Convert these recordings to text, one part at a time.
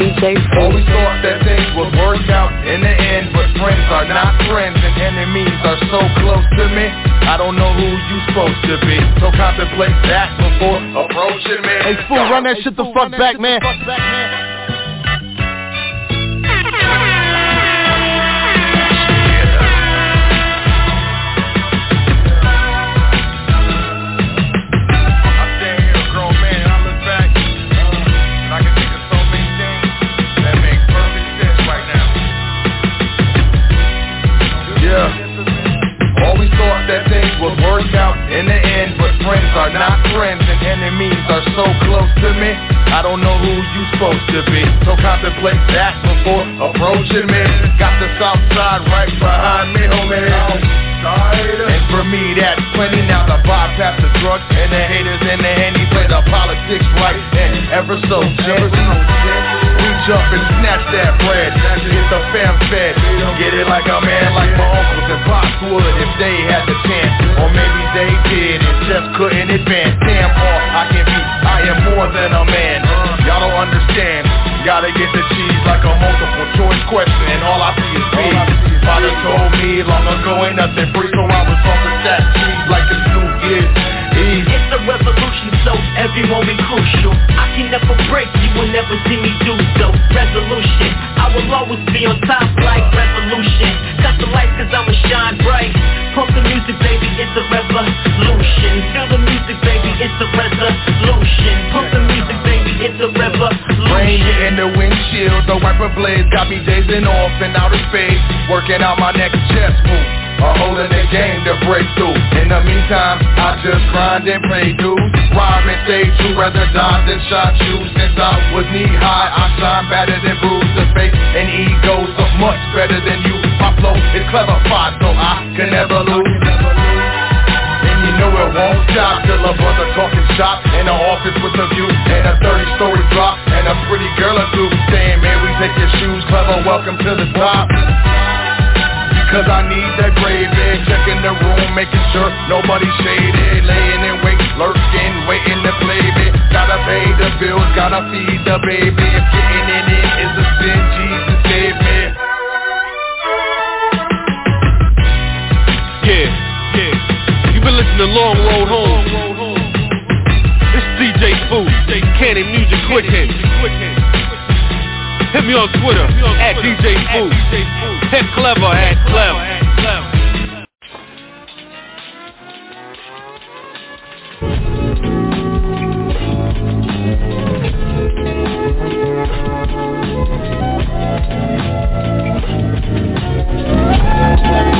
DJ Always thought that things would work out in the end, but friends are not friends and enemies are so close to me. I don't know who you supposed to be, so contemplate that before approaching me. Hey fool, run that shit the fuck back, man. are so close to me. I don't know who you supposed to be. So contemplate that before approaching me. Got the south side right behind me, homie. And for me, that's plenty. Now the bypass the drugs and the haters and the handy play the politics right and ever so gently snatch up and snatch that bread. Get the fam fed. Get it like a man, like my uncles and pops would if they had the chance. Or maybe they did and just couldn't advance. Damn all I can be, I am more than a man. Y'all don't understand. Gotta get the cheese like a multiple choice question and all I see is beef. Father told me long ago ain't nothing free, so I was on the that cheese like it's New Year's word revolution, so every moment crucial. I can never break, you will never see me do so. Resolution, I will always be on top like revolution. The cause I'ma shine bright. Pump the music, baby, it's a revolution. Feel the music, baby, it's a resolution. Pump the music, baby, it's a revolution. Rain in the windshield, the wiper blades got me dazing off in outer space. Working out my next chest move are holding the game to break through. In the meantime, I just grind and pray dues. Rhyme and stay true, rather die than shot you. Since I was knee high, I shine better than bruised. The fake and ego's so much better than you. My flow is clarified, so I can never lose. And you know it won't stop till a brother talking shop in the office with a view and a 30 story drop and a pretty girl or two saying, man, we take your shoes, clever, welcome to the top. Cause I need that gravy. Checking the room, making sure nobody's shaded. Laying in wait, lurking, waiting to play me. Gotta pay the bills, gotta feed the baby. If getting in it is a sin, Jesus save me. Yeah, yeah. You've been listening to Long Road Home. It's DJ Food, Cannon Music Quick Hit Hit me on Twitter, me on at, Twitter DJ at DJ Foo. Hit clever at clever. Thank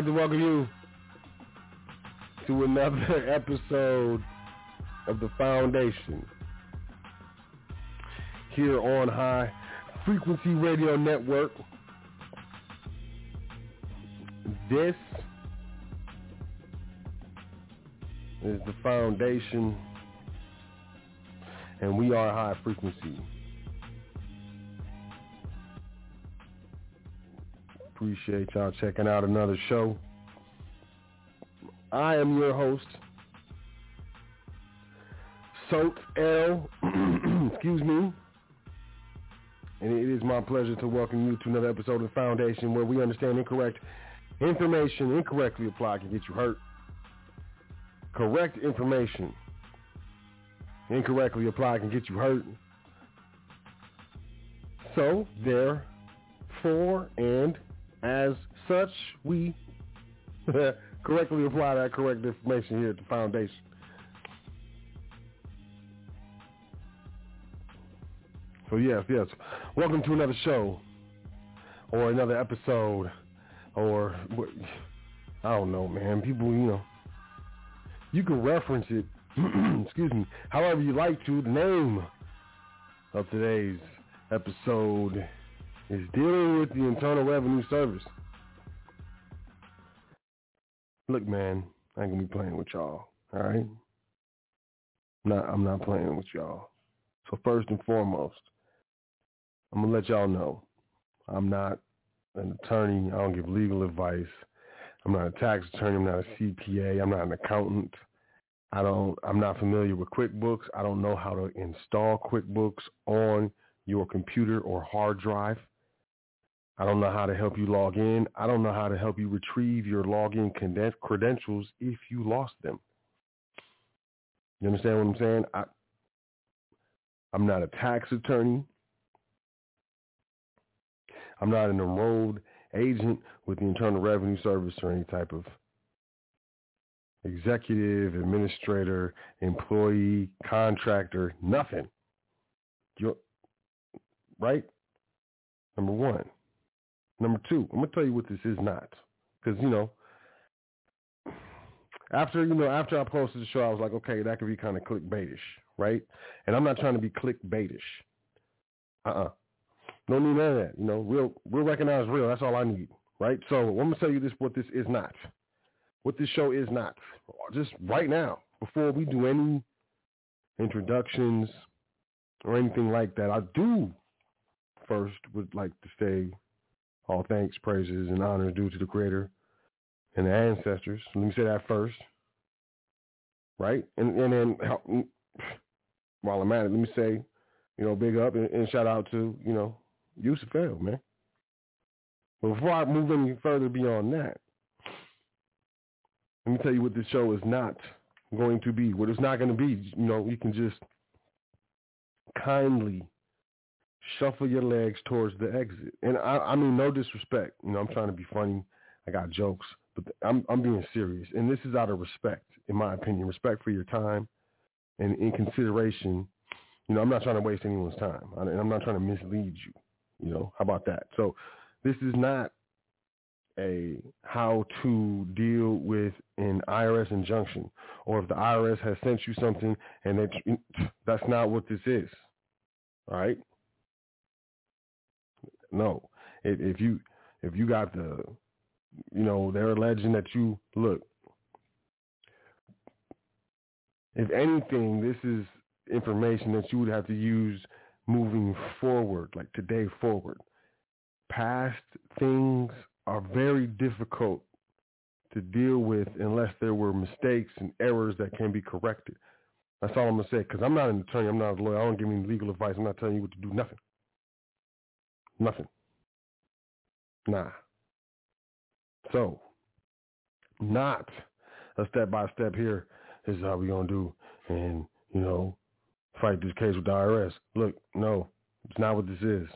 like to welcome you to another episode of The Foundation here on High Frequency Radio Network. This is The Foundation, and we are High Frequency. Appreciate y'all checking out another show. I am your host, Sot El. Excuse me. And it is my pleasure to welcome you to another episode of the Foundation where we understand incorrect information incorrectly applied can get you hurt. Correct information incorrectly applied can get you hurt. So, therefore, and as such, we correctly apply that correct information here at the foundation. So yes, yes. Welcome to another show or another episode or I don't know, man. People, you know, you can reference it, excuse me, however you like to. The name of today's episode is dealing with the Internal Revenue Service. Look, man, I ain't gonna be playing with y'all. All right, not I'm not playing with y'all. So first and foremost, I'm gonna let y'all know I'm not an attorney. I don't give legal advice. I'm not a tax attorney. I'm not a CPA. I'm not an accountant. I don't. I'm not familiar with QuickBooks. I don't know how to install QuickBooks on your computer or hard drive. I don't know how to help you log in. I don't know how to help you retrieve your login credentials if you lost them. You understand what I'm saying? I, I'm not a tax attorney. I'm not an enrolled agent with the Internal Revenue Service or any type of executive, administrator, employee, contractor, nothing. You're, right? Number one. Number two, I'm gonna tell you what this is not, because you know, after you know, after I posted the show, I was like, okay, that could be kind of clickbaitish, right? And I'm not trying to be clickbaitish. Uh-uh. No need none of that. You know, real, real recognize real. That's all I need, right? So I'm gonna tell you this: what this is not, what this show is not. Just right now, before we do any introductions or anything like that, I do first would like to say all thanks, praises, and honors due to the Creator and the ancestors. Let me say that first, right? And and then while I'm at it, let me say, you know, big up and, and shout out to you know Yusuf man. But before I move any further beyond that, let me tell you what this show is not going to be. What it's not going to be, you know, you can just kindly shuffle your legs towards the exit. And I, I mean, no disrespect. You know, I'm trying to be funny. I got jokes, but I'm I'm being serious. And this is out of respect, in my opinion, respect for your time, and in consideration. You know, I'm not trying to waste anyone's time, and I'm not trying to mislead you. You know, how about that? So, this is not a how to deal with an IRS injunction, or if the IRS has sent you something and they, that's not what this is. All right. No, if, if you if you got the, you know, they're alleging that you look. If anything, this is information that you would have to use moving forward, like today forward. Past things are very difficult to deal with unless there were mistakes and errors that can be corrected. That's all I'm gonna say. Because I'm not an attorney, I'm not a lawyer. I don't give any legal advice. I'm not telling you what to do. Nothing. Nothing. Nah. So, not a step by step here. Is how we gonna do, and you know, fight this case with the IRS. Look, no, it's not what this is.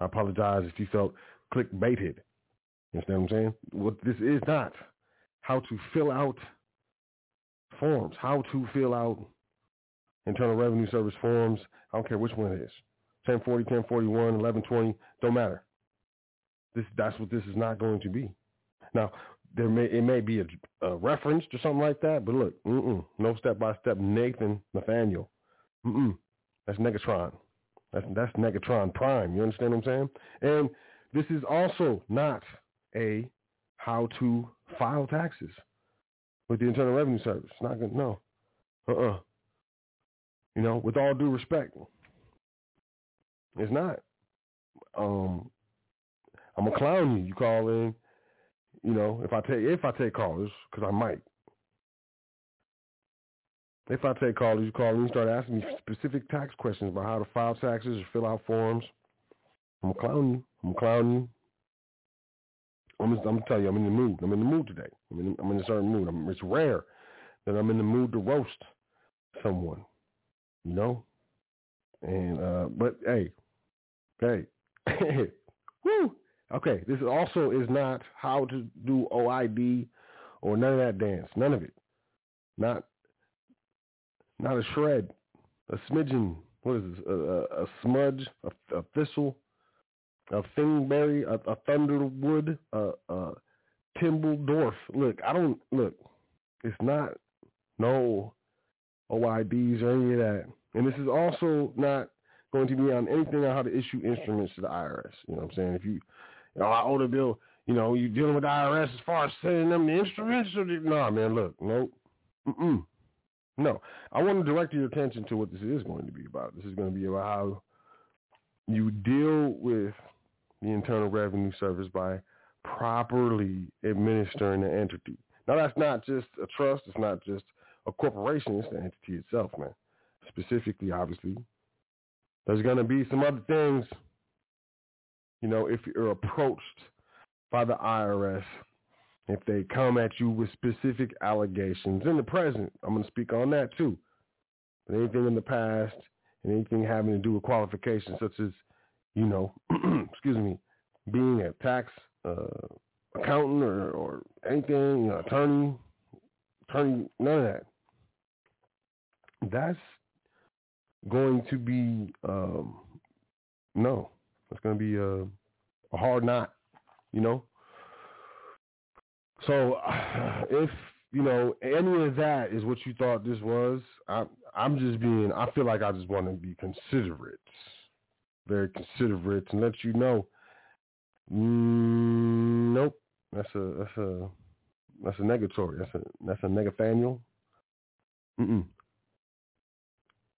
I apologize if you felt clickbaited. You understand what I'm saying? What this is not. How to fill out forms. How to fill out Internal Revenue Service forms. I don't care which one it is. 1040, 1041, 1120, don't matter. This that's what this is not going to be. Now there may it may be a, a reference to something like that, but look, no step by step Nathan Nathaniel. Mm-mm, that's Negatron. That's that's Negatron Prime. You understand what I'm saying? And this is also not a how to file taxes with the Internal Revenue Service. It's not gonna no. Uh-uh. You know, with all due respect, it's not. Um, I'm gonna clown you. You call in. You know, if I take if I take callers, because I might. If I take callers, you call in, you start asking me specific tax questions about how to file taxes or fill out forms. I'm gonna clown. I'm gonna clown. I'm gonna, I'm gonna tell you, I'm in the mood. I'm in the mood today. I'm in, I'm in a certain mood. I'm, it's rare that I'm in the mood to roast someone, you know. And uh, but hey, hey, woo. Okay, this also is not how to do OID or none of that dance. None of it. Not not a shred, a smidgen. What is this? A, a, a smudge, a, a thistle, a thingberry, a, a thunderwood, a, a Timbledorf. Look, I don't look. It's not no OIDs or any of that. And this is also not going to be on anything on how to issue instruments to the IRS. You know what I'm saying? If you, you know, I owe the bill, you know, you dealing with the IRS as far as sending them the instruments? Or the, nah, man, look, nope. Mm-mm. No. I want to direct your attention to what this is going to be about. This is going to be about how you deal with the Internal Revenue Service by properly administering the entity. Now, that's not just a trust. It's not just a corporation. It's the entity itself, man. Specifically, obviously, there's going to be some other things, you know, if you're approached by the IRS, if they come at you with specific allegations in the present, I'm going to speak on that too. But anything in the past and anything having to do with qualifications such as, you know, excuse me, being a tax uh, accountant or, or anything, you know, attorney, attorney, none of that. That's going to be um, no. It's going to be a, a hard knot, you know. So if you know any of that is what you thought this was, I, I'm just being. I feel like I just want to be considerate, very considerate, and let you know. Mm, nope, that's a that's a that's a negatory. That's a that's a negathaniel. Mm-mm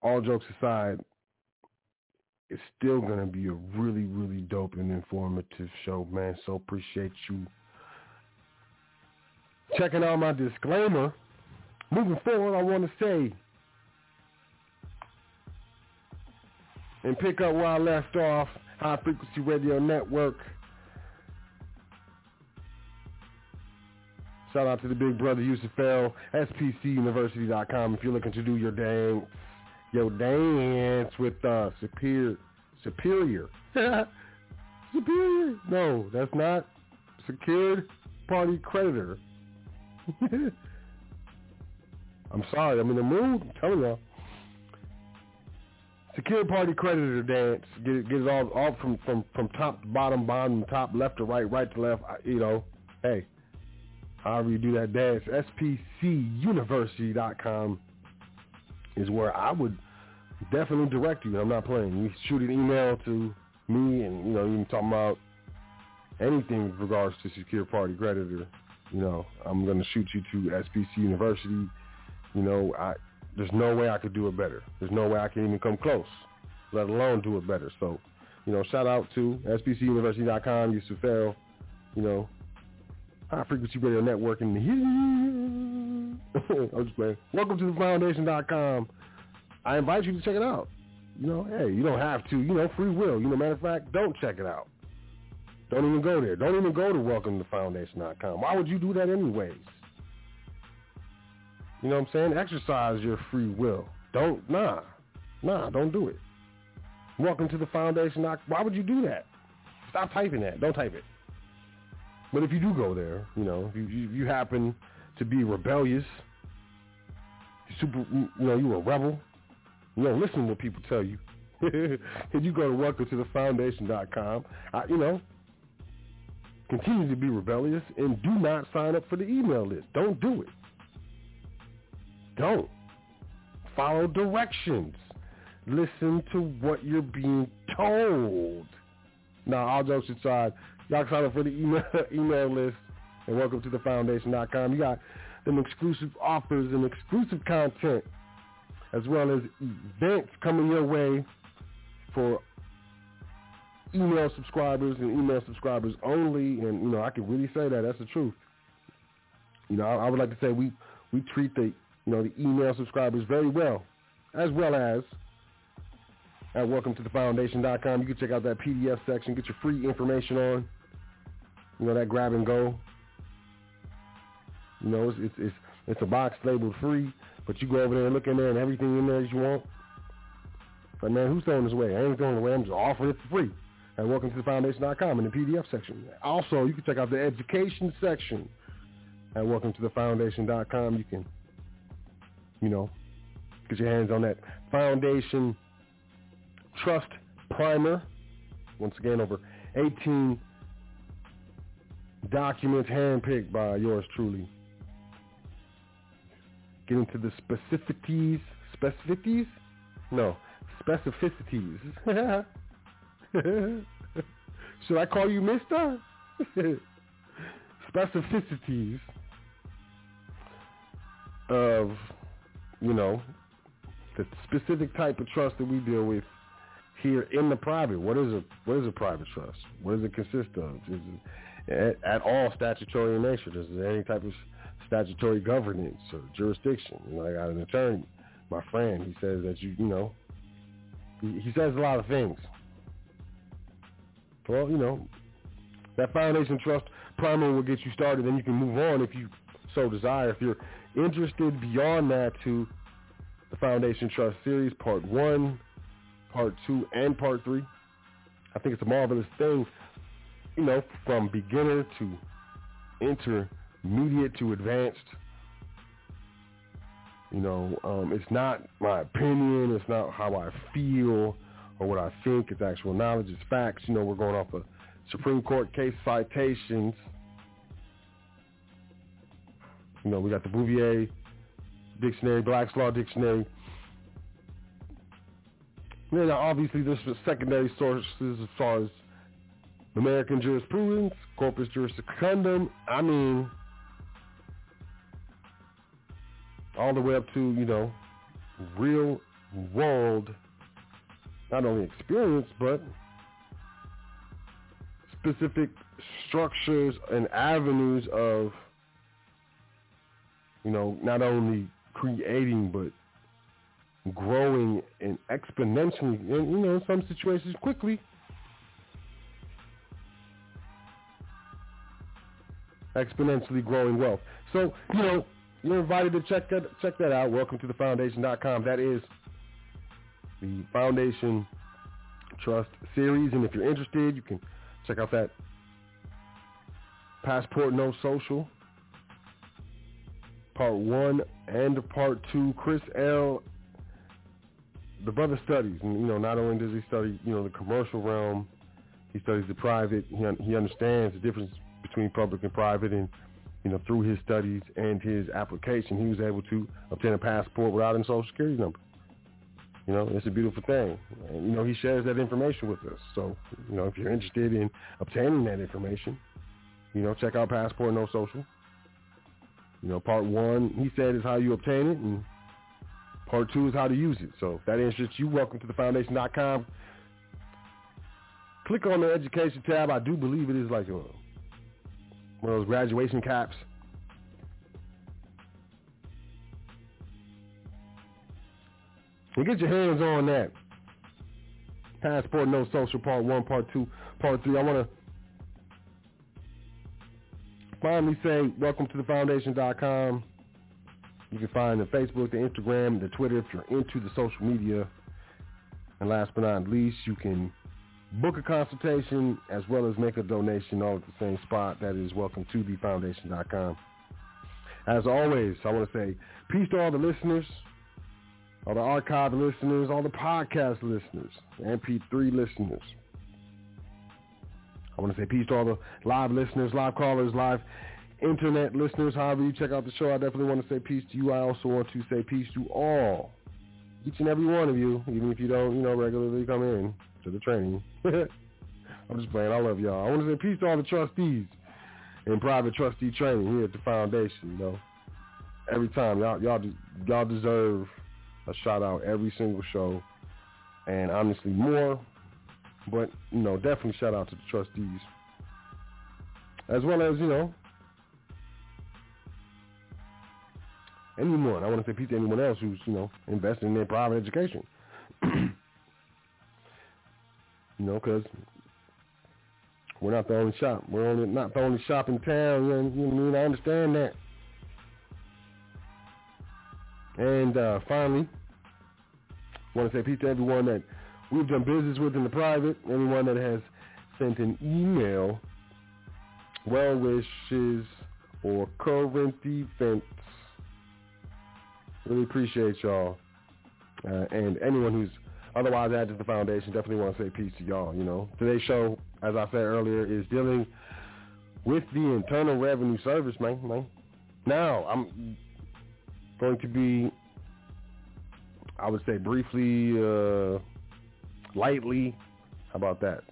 all jokes aside, it's still going to be a really, really dope and informative show, man. So appreciate you checking out my disclaimer. Moving forward, I want to say and pick up where I left off, High Frequency Radio Network. Shout out to the big brother Yusuf Farrell, SPCUniversity.com if you're looking to do your dang Yo, dance with uh, Superior. Superior. superior? No, that's not. Secured Party Creditor. I'm sorry, I'm in the mood. I'm telling y'all. Secured Party Creditor dance. Get it, get it all, all from, from, from top to bottom, bottom, top, left to right, right to left. You know, hey, however you do that dance. SPCUniversity.com is where I would definitely direct you. I'm not playing. You shoot an email to me and, you know, even talking about anything with regards to secure party creditor. You know, I'm going to shoot you to SPC University. You know, I there's no way I could do it better. There's no way I can even come close, let alone do it better. So, you know, shout out to SPCUniversity.com, Yusuf Farrell, you know, High Frequency Radio Network the I'm just playing. Welcome to the foundation.com. I invite you to check it out. You know, hey, you don't have to. You know, free will. You know, matter of fact, don't check it out. Don't even go there. Don't even go to welcometofoundation.com. Why would you do that anyways? You know what I'm saying? Exercise your free will. Don't, nah, nah, don't do it. Welcome to the foundation. Why would you do that? Stop typing that. Don't type it. But if you do go there, you know, if you, you, you happen to be rebellious, super, you know, you a rebel, you don't listen to what people tell you. and you go to welcome to the foundation.com. I, you know, continue to be rebellious and do not sign up for the email list. Don't do it. Don't. Follow directions. Listen to what you're being told. Now, all jokes aside, y'all sign up for the email, email list and welcome to the foundation.com. You got them exclusive offers and exclusive content as well as events coming your way for email subscribers and email subscribers only. And, you know, I can really say that. That's the truth. You know, I, I would like to say we, we treat the, you know, the email subscribers very well, as well as at welcome to the foundation.com. You can check out that PDF section, get your free information on, you know, that grab and go. You know, it's, it's, it's, it's a box labeled free, but you go over there and look in there and everything in there that you want. But man, who's throwing this away? I ain't throwing it away. I'm just offering it for free at welcome to the foundation.com in the PDF section. Also, you can check out the education section at welcome to the foundation.com. You can, you know, get your hands on that foundation trust primer. Once again, over 18 documents handpicked by yours truly. Get into the specificities. Specificities? No, specificities. Should I call you Mister? specificities of, you know, the specific type of trust that we deal with here in the private. What is a what is a private trust? What does it consist of? Is it at, at all statutory in nature? Does there any type of statutory governance or jurisdiction? You know, I got an attorney, my friend. He says that you you know he, he says a lot of things. Well, you know, that foundation trust primer will get you started. Then you can move on if you so desire. If you're interested beyond that to the Foundation Trust Series, Part 1, Part 2, and Part 3. I think it's a marvelous thing, you know, from beginner to intermediate to advanced. You know, um, it's not my opinion. It's not how I feel or what I think. It's actual knowledge. It's facts. You know, we're going off of Supreme Court case citations. You know, we got the Bouvier Dictionary, Black's Law Dictionary. Then obviously there's secondary sources as far as American jurisprudence, corpus juris secundum. I mean, all the way up to, you know, real world, not only experience, but specific structures and avenues of, you know, not only creating, but growing and exponentially, and, you know, in some situations quickly. Exponentially growing wealth. So, you know, you're invited to check that check that out. Welcome to the foundation.com. That is the Foundation Trust series. And if you're interested, you can check out that Passport No Social part one and part two. Chris L. The brother studies, and you know, not only does he study, you know, the commercial realm, he studies the private. He he understands the difference between public and private, and you know, through his studies and his application, he was able to obtain a passport without a social security number. You know, it's a beautiful thing. And, you know, he shares that information with us. So, you know, if you're interested in obtaining that information, you know, check out Passport No Social. You know, part one, he said, is how you obtain it, and part two is how to use it. So if that interests you, welcome to the foundation.com. Click on the education tab. I do believe it is like a, one of those graduation caps. And get your hands on that. Passport No Social Part 1, Part 2, Part 3. I want to finally say welcome to the foundation.com. You can find the Facebook, the Instagram, the Twitter if you're into the social media. And last but not least, you can book a consultation as well as make a donation all at the same spot. That is welcome to the foundation.com. As always, I want to say peace to all the listeners, all the archive listeners, all the podcast listeners, MP3 listeners. I want to say peace to all the live listeners, live callers, live internet listeners. However you check out the show, I definitely want to say peace to you. I also want to say peace to all, each and every one of you, even if you don't, you know, regularly come in to the training. I'm just playing. I love y'all. I want to say peace to all the trustees in private trustee training here at the foundation. You know, every time y'all y'all y'all deserve a shout out every single show, and honestly more. But you know, definitely shout out to the trustees, as well as you know anyone. I want to say peace to anyone else who's you know investing in their private education. you know, because we're not the only shop. We're only not the only shop in town. You know, what I mean? I understand that. And uh, finally, I want to say peace to everyone that we've done business with in the private. Anyone that has sent an email, well wishes, or current events. Really appreciate y'all. Uh, and anyone who's otherwise added to the foundation, definitely want to say peace to y'all. You know, today's show, as I said earlier, is dealing with the Internal Revenue Service, man. man. Now, I'm going to be, I would say briefly, uh, lightly, how about that?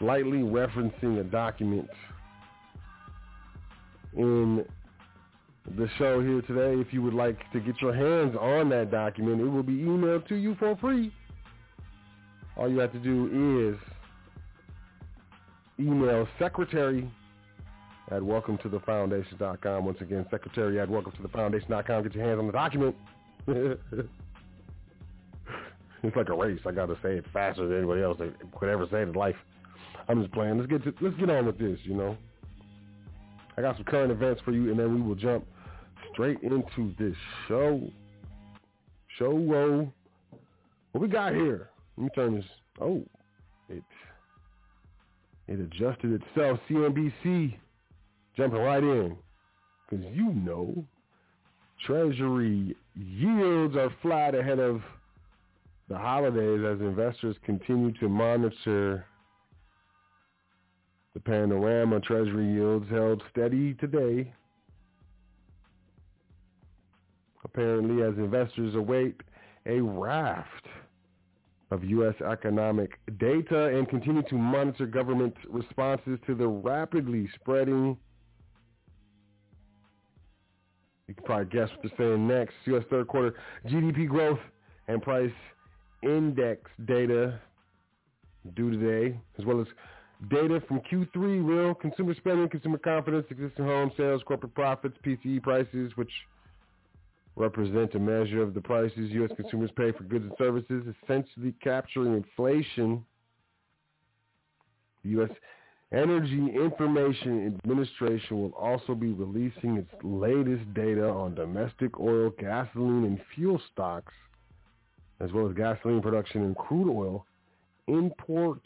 Lightly referencing a document in the show here today. If you would like to get your hands on that document, it will be emailed to you for free. All you have to do is email secretary at welcome to the foundation.com. Once again, secretary at welcome to the foundation.com. Get your hands on the document. it's like a race. I got to say it faster than anybody else could ever say it in life. I'm just playing. Let's get to, let's get on with this, you know. I got some current events for you, and then we will jump straight into this show. Show roll. What we got here? Let me turn this. Oh, it it adjusted itself. CNBC jumping right in because you know Treasury yields are flat ahead of the holidays as investors continue to monitor the panorama. Treasury yields held steady today apparently as investors await a raft of U.S. economic data and continue to monitor government responses to the rapidly spreading, you can probably guess what they're saying next, U.S. third quarter GDP growth and price index data due today, as well as data from Q3, real consumer spending, consumer confidence, existing home sales, corporate profits, PCE prices, which represent a measure of the prices U.S. consumers pay for goods and services, essentially capturing inflation. The U.S. Energy Information Administration will also be releasing its latest data on domestic oil, gasoline, and fuel stocks, as well as gasoline production and crude oil import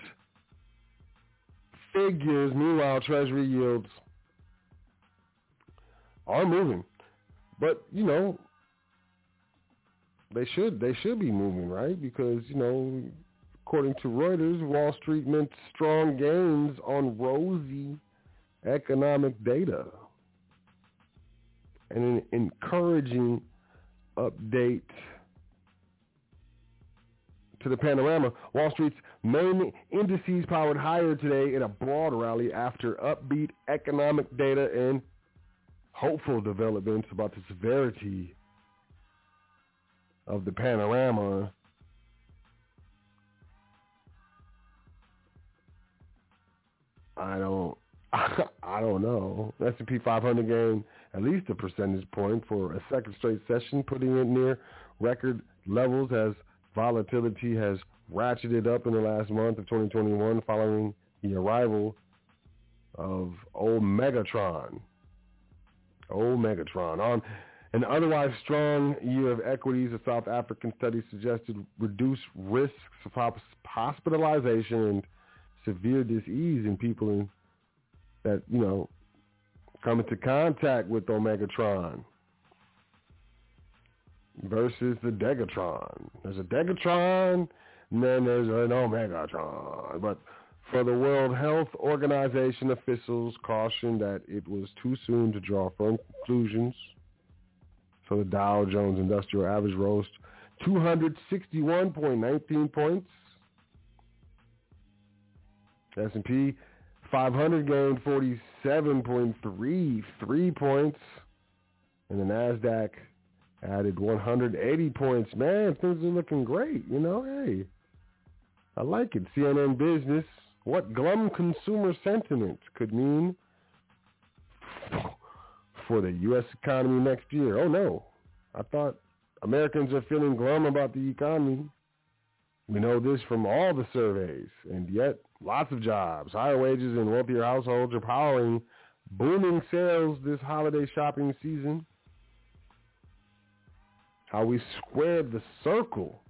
figures. Meanwhile, Treasury yields are moving. But, you know, they should they should be moving right because you know according to Reuters, Wall Street meant strong gains on rosy economic data and an encouraging update to the panorama. Wall Street's main indices powered higher today in a broad rally after upbeat economic data and hopeful developments about the severity of the panorama I don't I don't know. S&P 500 gained at least a percentage point for a second straight session, putting it near record levels as volatility has ratcheted up in the last month of 2021 following the arrival of old Megatron. Old Megatron. On an otherwise strong year of equities, a South African study suggested reduced risks of hospitalization and severe disease in people in, that, you know, come into contact with Omegatron versus the Degatron. There's a Degatron, and then there's an Omegatron. But For the World Health Organization officials cautioned that it was too soon to draw firm conclusions. So the Dow Jones Industrial Average rose 261.19 points. S&P 500 gained 47.33 points. And the NASDAQ added 180 points. Man, things are looking great. You know, hey, I like it. CNN Business, what glum consumer sentiment could mean for the U.S. economy next year. Oh, no. I thought Americans are feeling glum about the economy. We know this from all the surveys, and yet lots of jobs, higher wages, and wealthier households are powering booming sales this holiday shopping season. How we squared the circle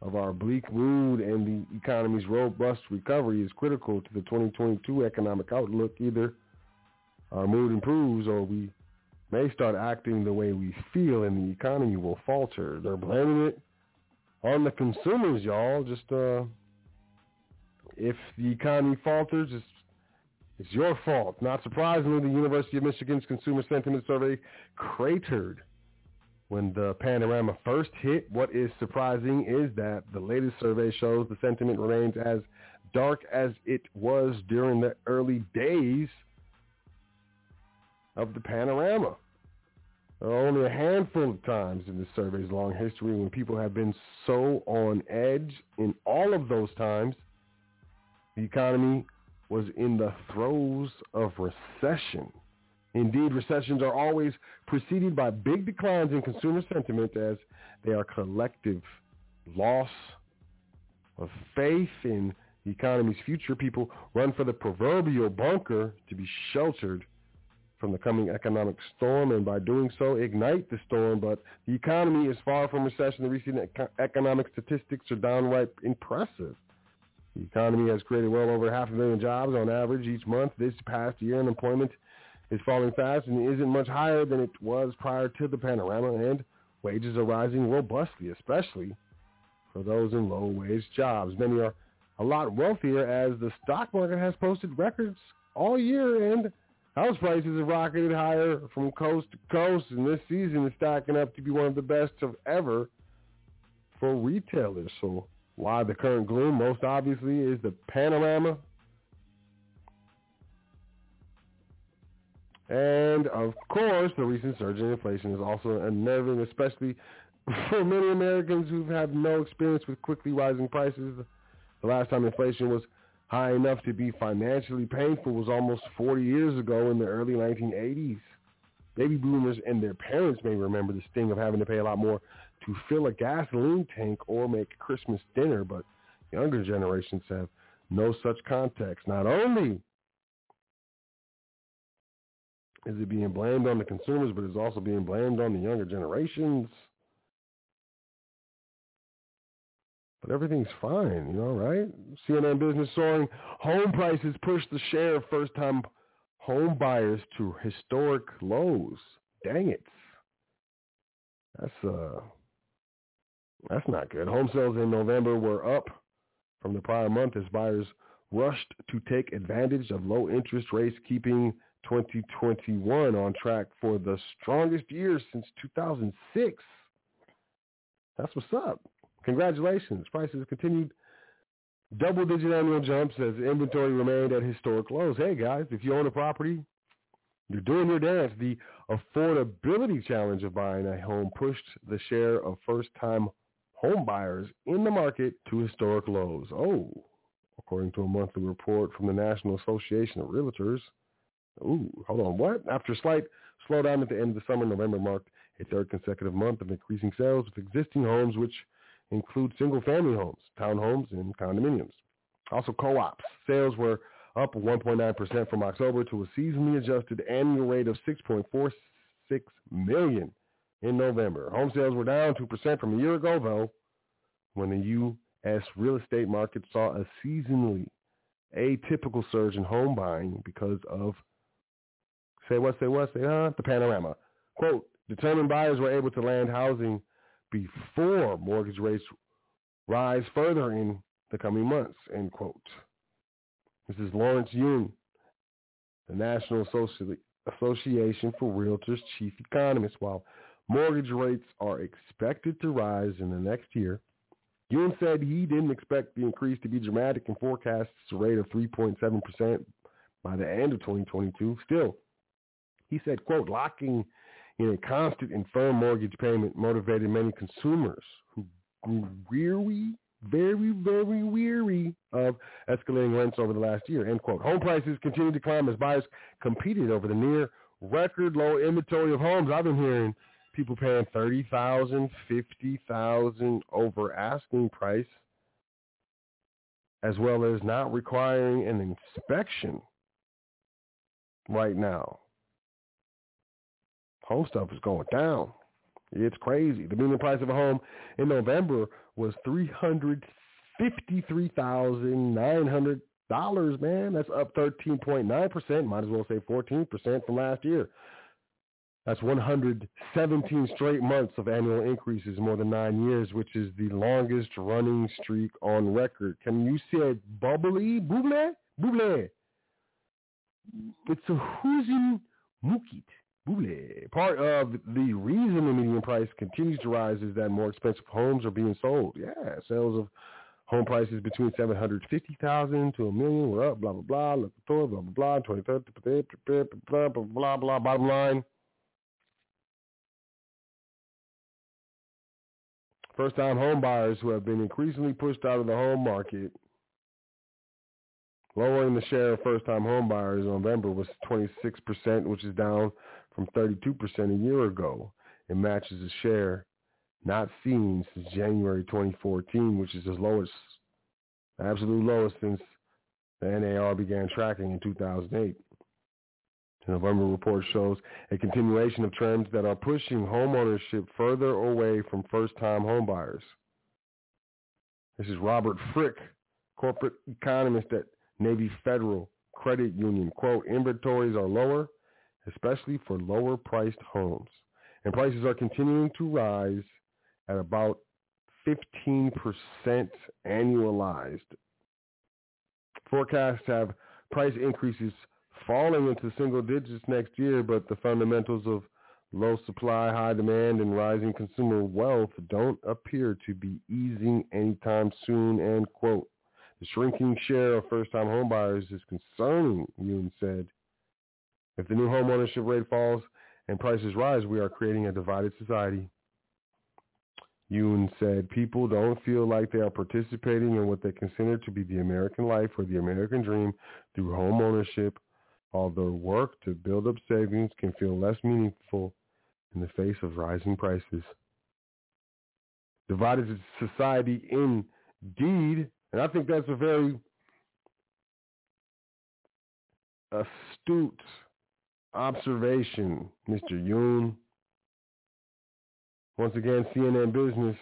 of our bleak mood and the economy's robust recovery is critical to the 2022 economic outlook. Either our mood improves or we may start acting the way we feel and the economy will falter. They're blaming it on the consumers, y'all. Just uh, if the economy falters, it's, it's your fault. Not surprisingly, the University of Michigan's Consumer Sentiment Survey cratered when the panorama first hit. What is surprising is that the latest survey shows the sentiment remains as dark as it was during the early days of the panorama. There are only a handful of times in the survey's long history when people have been so on edge. In all of those times, the economy was in the throes of recession. Indeed, recessions are always preceded by big declines in consumer sentiment as they are collective loss of faith in the economy's future. People run for the proverbial bunker to be sheltered from the coming economic storm and by doing so ignite the storm. But the economy is far from recession. The recent economic statistics are downright impressive. The economy has created well over half a million jobs on average each month. This past year, unemployment is falling fast and isn't much higher than it was prior to the panorama, and wages are rising robustly, especially for those in low-wage jobs. Many are a lot wealthier as the stock market has posted records all year, and House prices have rocketed higher from coast to coast, and this season is stacking up to be one of the best of ever for retailers. So why the current gloom? Most obviously is the panorama. And of course, the recent surge in inflation is also unnerving, especially for many Americans who have had no experience with quickly rising prices. The last time inflation was high enough to be financially painful was almost 40 years ago in the early 1980s. Baby boomers and their parents may remember the sting of having to pay a lot more to fill a gasoline tank or make Christmas dinner, but younger generations have no such context. Not only is it being blamed on the consumers, but it's also being blamed on the younger generations. But everything's fine, you know, right? CNN Business soaring home prices push the share of first-time home buyers to historic lows. Dang it. That's uh that's not good. Home sales in November were up from the prior month as buyers rushed to take advantage of low interest rates, keeping 2021 on track for the strongest year since 2006. That's what's up. Congratulations. Prices continued double-digit annual jumps as inventory remained at historic lows. Hey, guys, if you own a property, you're doing your dance. The affordability challenge of buying a home pushed the share of first-time home buyers in the market to historic lows. Oh, according to a monthly report from the National Association of Realtors. Ooh, hold on, what? After a slight slowdown at the end of the summer, November marked a third consecutive month of increasing sales of existing homes, which include single-family homes, townhomes, and condominiums. Also, co-ops. Sales were up 1.9% from October to a seasonally adjusted annual rate of 6.46 million in November. Home sales were down 2% from a year ago, though, when the U.S. real estate market saw a seasonally atypical surge in home buying because of, say what, say what, say huh, the panorama. Quote, determined buyers were able to land housing before mortgage rates rise further in the coming months, end quote. This is Lawrence Yun, the National Association for Realtors chief economist. While mortgage rates are expected to rise in the next year, Yun said he didn't expect the increase to be dramatic and forecasts a rate of 3.7% by the end of 2022. Still, he said, quote, locking in a constant and firm mortgage payment motivated many consumers who grew weary, very, very weary of escalating rents over the last year, end quote. Home prices continued to climb as buyers competed over the near record low inventory of homes. I've been hearing – people paying thirty thousand, fifty thousand over asking price, as well as not requiring an inspection right now. Home stuff is going down. It's crazy. The median price of a home in November was three hundred fifty-three thousand nine hundred dollars. Man, that's up thirteen point nine percent. Might as well say fourteen percent from last year. That's 117 straight months of annual increases more than nine years, which is the longest running streak on record. Can you say bubbly? Buble? Buble. It's a Huzin Mukit. Part of the reason the median price continues to rise is that more expensive homes are being sold. Yeah, sales of home prices between 750000 to a million were up, blah, blah, blah, blah, blah, blah, blah, 20, blah, blah, blah, blah, bottom line. First-time home buyers who have been increasingly pushed out of the home market, lowering the share of first-time home buyers in November was 26%, which is down from 32% a year ago. It matches a share not seen since January 2014, which is the lowest, absolute lowest since the NAR began tracking in 2008. The November report shows a continuation of trends that are pushing homeownership further away from first-time homebuyers. This is Robert Frick, corporate economist at Navy Federal Credit Union. Quote, inventories are lower, especially for lower-priced homes, and prices are continuing to rise at about 15% annualized. Forecasts have price increases falling into single digits next year, but the fundamentals of low supply, high demand, and rising consumer wealth don't appear to be easing anytime soon, end quote. The shrinking share of first-time homebuyers is concerning, Yun said. If the new home ownership rate falls and prices rise, we are creating a divided society. Yun said people don't feel like they are participating in what they consider to be the American life or the American dream through home ownership although work to build up savings can feel less meaningful in the face of rising prices. Divided society indeed, and I think that's a very astute observation, Mr. Yun. Once again, CNN Business.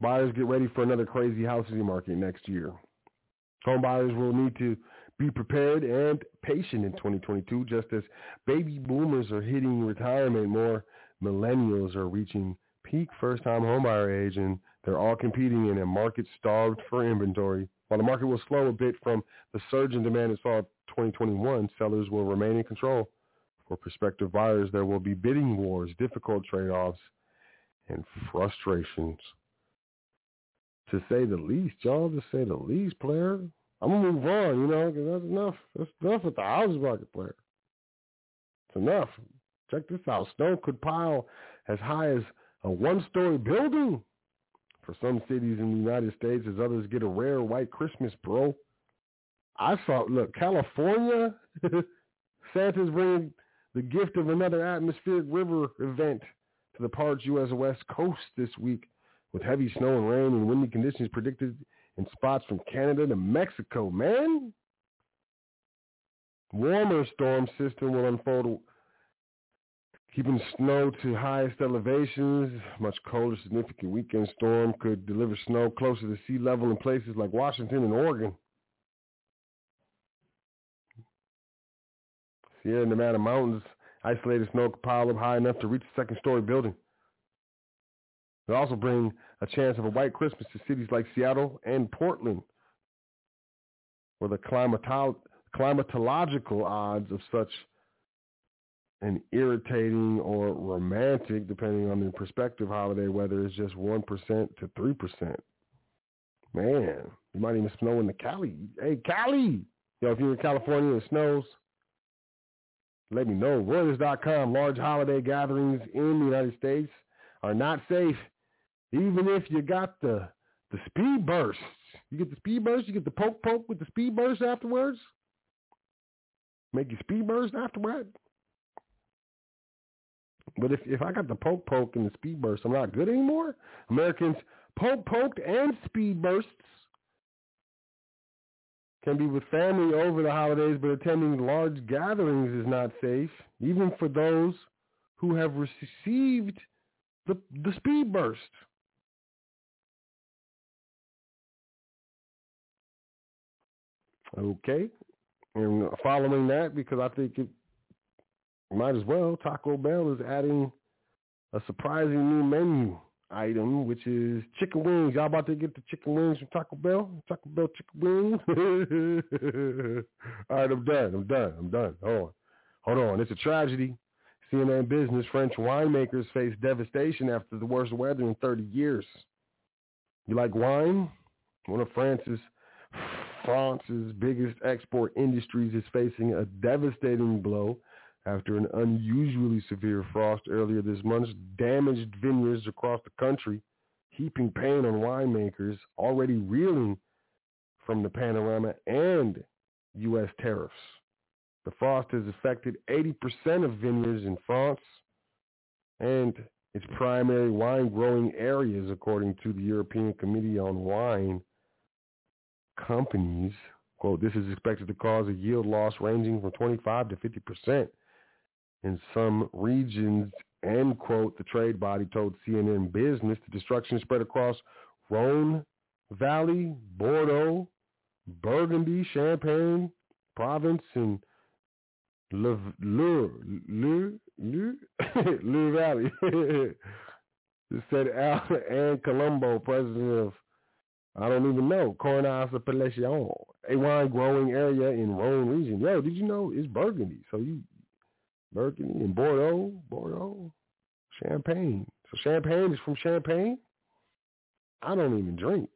Buyers get ready for another crazy housing market next year. Home buyers will need to be prepared and patient in 2022, just as baby boomers are hitting retirement, more millennials are reaching peak first-time homebuyer age, and they're all competing in a market starved for inventory. While the market will slow a bit from the surge in demand it saw 2021, sellers will remain in control. For prospective buyers, there will be bidding wars, difficult trade-offs, and frustrations. To say the least, y'all, to say the least, player. I'm gonna move on, you know, because that's enough. That's enough with the housing market player. It's enough. Check this out. Snow could pile as high as a one-story building for some cities in the United States as others get a rare white Christmas, bro. I saw, look, California, Santa's bringing the gift of another atmospheric river event to the parts U.S. West Coast this week with heavy snow and rain and windy conditions predicted in spots from Canada to Mexico, man. Warmer storm system will unfold, keeping snow to highest elevations. Much colder, significant weekend storm could deliver snow closer to sea level in places like Washington and Oregon. Sierra Nevada mountains, isolated snow pile up high enough to reach a second-story building. It also bring a chance of a white Christmas to cities like Seattle and Portland. or the climato- climatological odds of such an irritating or romantic, depending on the perspective, holiday weather is just 1% to 3%. Man, you might even snow in the Cali. Hey, Cali! Yo, if you're in California it snows, let me know. Reuters.com, large holiday gatherings in the United States are not safe, even if you got the the speed bursts. You get the speed burst, you get the poke poke with the speed burst afterwards. Make you speed burst afterward. But if if I got the poke poke and the speed burst, I'm not good anymore. Americans poke poked and speed bursts can be with family over the holidays, but attending large gatherings is not safe, even for those who have received the, the speed burst. Okay. And following that, because I think it might as well, Taco Bell is adding a surprising new menu item, which is chicken wings. Y'all about to get the chicken wings from Taco Bell? Taco Bell chicken wings? All right, I'm done. I'm done. I'm done. Hold on. Hold on. It's a tragedy. CNN Business French winemakers face devastation after the worst weather in 30 years. You like wine? One of France's France's biggest export industries is facing a devastating blow after an unusually severe frost earlier this month damaged vineyards across the country, heaping pain on winemakers already reeling from the panorama and U.S. tariffs. The frost has affected 80% of vineyards in France and its primary wine growing areas, according to the European Committee on Wine Companies. Quote, this is expected to cause a yield loss ranging from 25 to 50 percent in some regions, end quote, the trade body told CNN Business. The destruction spread across Rhone Valley, Bordeaux, Burgundy, Champagne, Provence, and Le, Le, Le, Le, Le Valley. said Al and Colombo, president of, I don't even know, Cornas Appellation, a wine growing area in Rhone region. Yo, did you know it's Burgundy? So you Burgundy and Bordeaux, Bordeaux, Champagne. So Champagne is from Champagne. I don't even drink,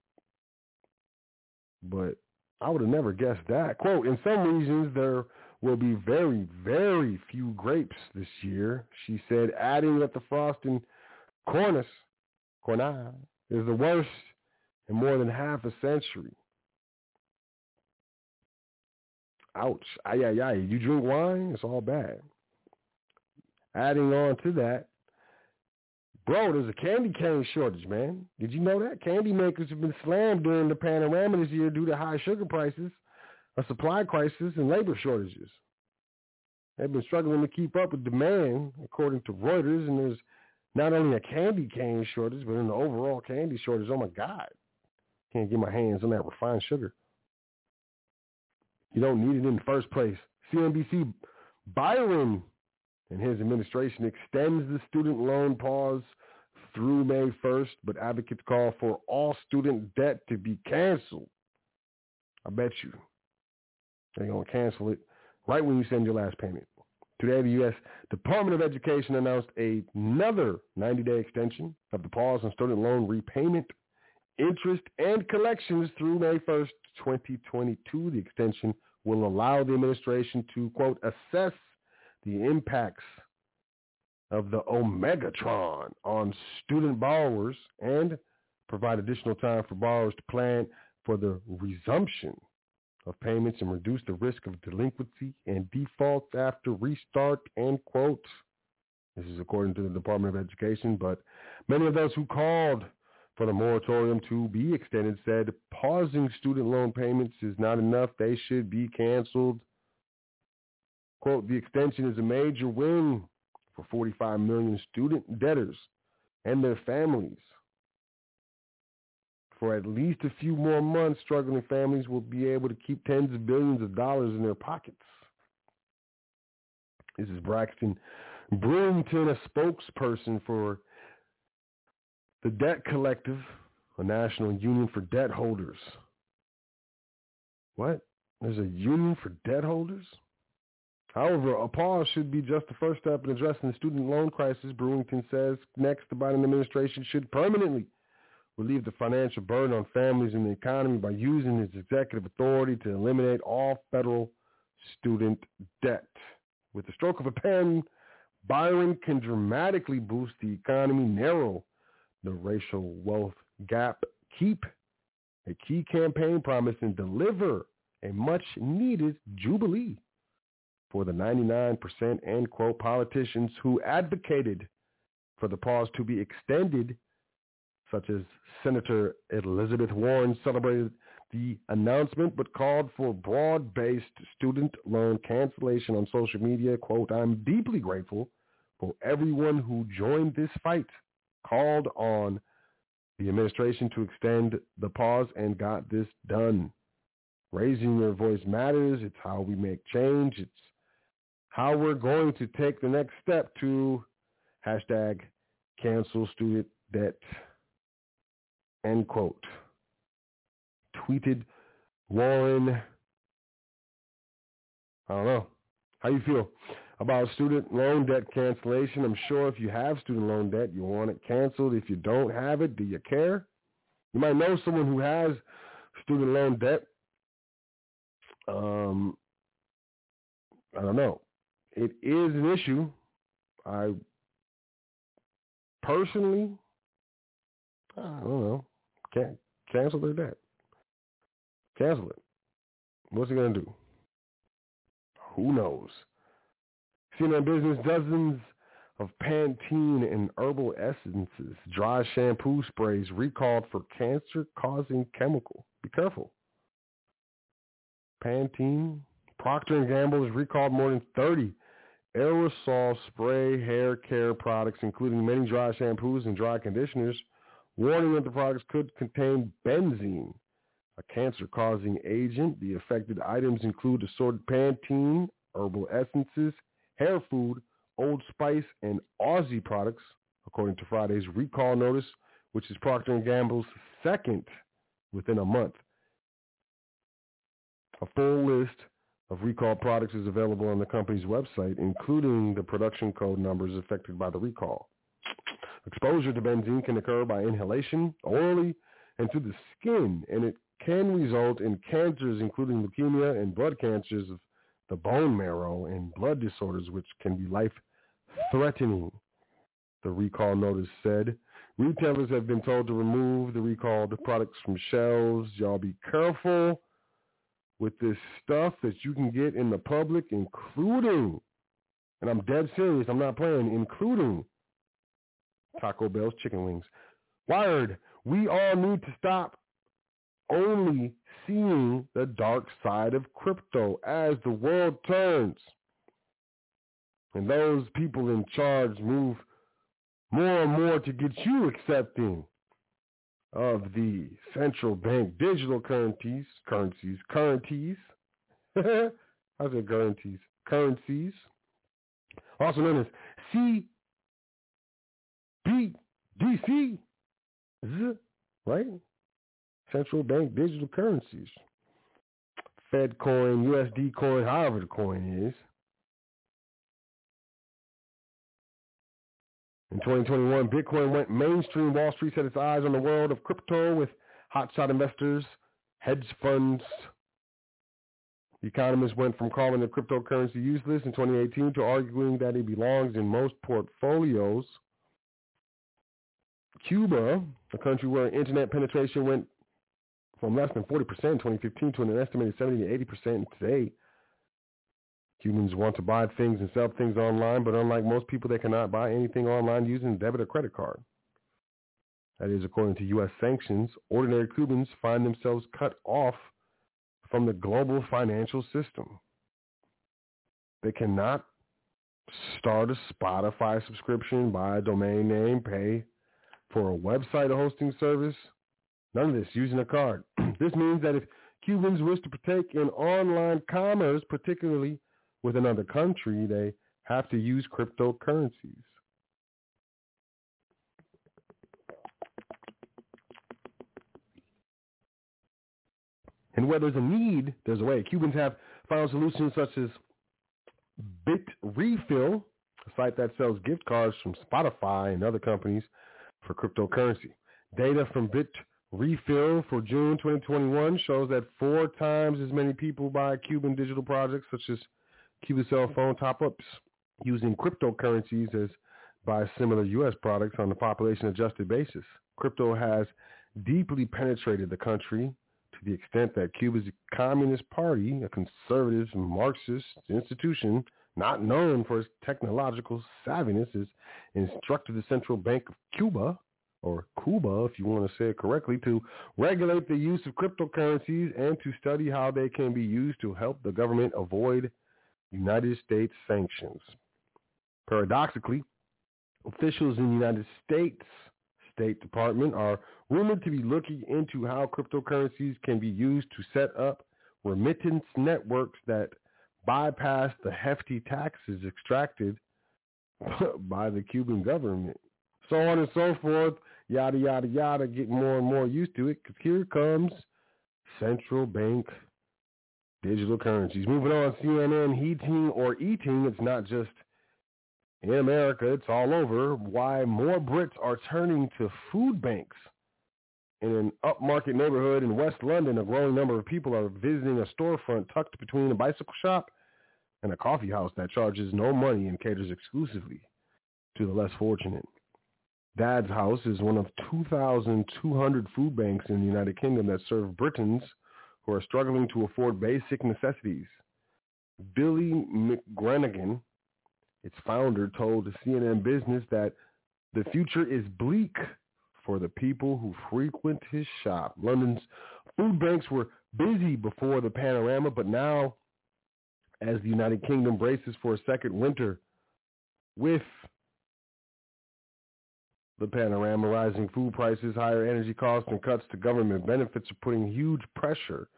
but I would have never guessed that. Quote, in some regions there will be very, very few grapes this year, she said, adding that the frost in Cornice, Cornal, is the worst in more than half a century. Ouch. Ay, ay, ay. You drink wine, it's all bad adding on to that, bro, there's a candy cane shortage, man. Did you know that? Candy makers have been slammed during the panorama this year due to high sugar prices, a supply crisis, and labor shortages. They've been struggling to keep up with demand, according to Reuters, and there's not only a candy cane shortage, but an overall candy shortage. Oh my God. Can't get my hands on that refined sugar. You don't need it in the first place. CNBC Byron and his administration extends the student loan pause through May 1st, but advocates call for all student debt to be canceled. I bet you they're going to cancel it right when you send your last payment. Today, the U.S. Department of Education announced another 90-day extension of the pause on student loan repayment, interest, and collections through May 1st, 2022. The extension will allow the administration to, quote, assess the impacts of the Omegatron on student borrowers and provide additional time for borrowers to plan for the resumption of payments and reduce the risk of delinquency and defaults after restart, end quote. This is according to the Department of Education, but many of those who called for the moratorium to be extended said pausing student loan payments is not enough. They should be canceled. Quote, the extension is a major win for 45 million student debtors and their families. For at least a few more months, struggling families will be able to keep tens of billions of dollars in their pockets. This is Braxton Brewington, a spokesperson for the Debt Collective, a national union for debt holders. What? There's a union for debt holders. However, a pause should be just the first step in addressing the student loan crisis. Brewington says next, the Biden administration should permanently relieve the financial burden on families and the economy by using its executive authority to eliminate all federal student debt. With the stroke of a pen, Byron can dramatically boost the economy, narrow the racial wealth gap, keep a key campaign promise, and deliver a much-needed jubilee for the 99% end quote politicians who advocated for the pause to be extended, such as Senator Elizabeth Warren celebrated the announcement but called for broad-based student loan cancellation on social media. Quote, I'm deeply grateful for everyone who joined this fight, called on the administration to extend the pause and got this done. Raising your voice matters. It's how we make change. It's how we're going to take the next step to hashtag cancel student debt, end quote. Tweeted Warren, I don't know. How you feel about student loan debt cancellation? I'm sure if you have student loan debt, you want it canceled. If you don't have it, do you care? You might know someone who has student loan debt. Um, I don't know it is an issue. I personally, I don't know, can't cancel their debt. Cancel it. What's it to do? Who knows? CNN Business, dozens of Pantene and herbal essences, dry shampoo sprays recalled for cancer-causing chemical. Be careful. Pantene, Procter & Gamble has recalled more than 30 aerosol spray hair care products, including many dry shampoos and dry conditioners, warning that the products could contain benzene, a cancer-causing agent. The affected items include assorted Pantene, herbal essences, hair food, Old Spice, and Aussie products, according to Friday's recall notice, which is Procter & Gamble's second within a month. A full list of recalled products is available on the company's website, including the production code numbers affected by the recall. Exposure to benzene can occur by inhalation, orally, and through the skin, and it can result in cancers, including leukemia and blood cancers of the bone marrow and blood disorders, which can be life-threatening. The recall notice said retailers have been told to remove the recalled products from shelves. Y'all be careful with this stuff that you can get in the public, including, and I'm dead serious, I'm not playing, including Taco Bell's chicken wings. Wired, we all need to stop only seeing the dark side of crypto as the world turns. And those people in charge move more and more to get you accepting of the central bank digital currencies, currencies, currencies. I said currencies, currencies, also known as CBDC, right? Central bank digital currencies. Fed coin, USD coin, however the coin is. In 2021, Bitcoin went mainstream. Wall Street set its eyes on the world of crypto with hotshot investors, hedge funds. The economists went from calling the cryptocurrency useless in 2018 to arguing that it belongs in most portfolios. Cuba, a country where internet penetration went from less than 40% in 2015 to an estimated 70 to 80% today, Cubans want to buy things and sell things online, but unlike most people, they cannot buy anything online using debit or credit card. That is, according to U.S. sanctions, ordinary Cubans find themselves cut off from the global financial system. They cannot start a Spotify subscription, buy a domain name, pay for a website hosting service. None of this using a card. this means that if Cubans wish to partake in online commerce, particularly with another country, they have to use cryptocurrencies. And where there's a need, there's a way. Cubans have found solutions such as Bit Refill, a site that sells gift cards from Spotify and other companies for cryptocurrency. Data from Bit Refill for June 2021 shows that four times as many people buy Cuban digital projects such as Cuban cell phone top-ups using cryptocurrencies as buy similar U.S. products on a population-adjusted basis. Crypto has deeply penetrated the country to the extent that Cuba's Communist Party, a conservative Marxist institution not known for its technological savviness, has instructed the Central Bank of Cuba, or Cuba if you want to say it correctly, to regulate the use of cryptocurrencies and to study how they can be used to help the government avoid United States sanctions. Paradoxically, officials in the United States State Department are rumored to be looking into how cryptocurrencies can be used to set up remittance networks that bypass the hefty taxes extracted by the Cuban government. So on and so forth, yada, yada, yada, get more and more used to it because here comes central bank digital currencies. Moving on, CNN heating or eating, it's not just in America, it's all over, why more Brits are turning to food banks. In an upmarket neighborhood in West London, a growing number of people are visiting a storefront tucked between a bicycle shop and a coffee house that charges no money and caters exclusively to the less fortunate. Dad's House is one of 2,200 food banks in the United Kingdom that serve Britons who are struggling to afford basic necessities. Billy McGranaghan, its founder told CNN Business that the future is bleak for the people who frequent his shop. London's food banks were busy before the panorama, but now, as the United Kingdom braces for a second winter with the panorama, rising food prices, higher energy costs, and cuts to government benefits are putting huge pressure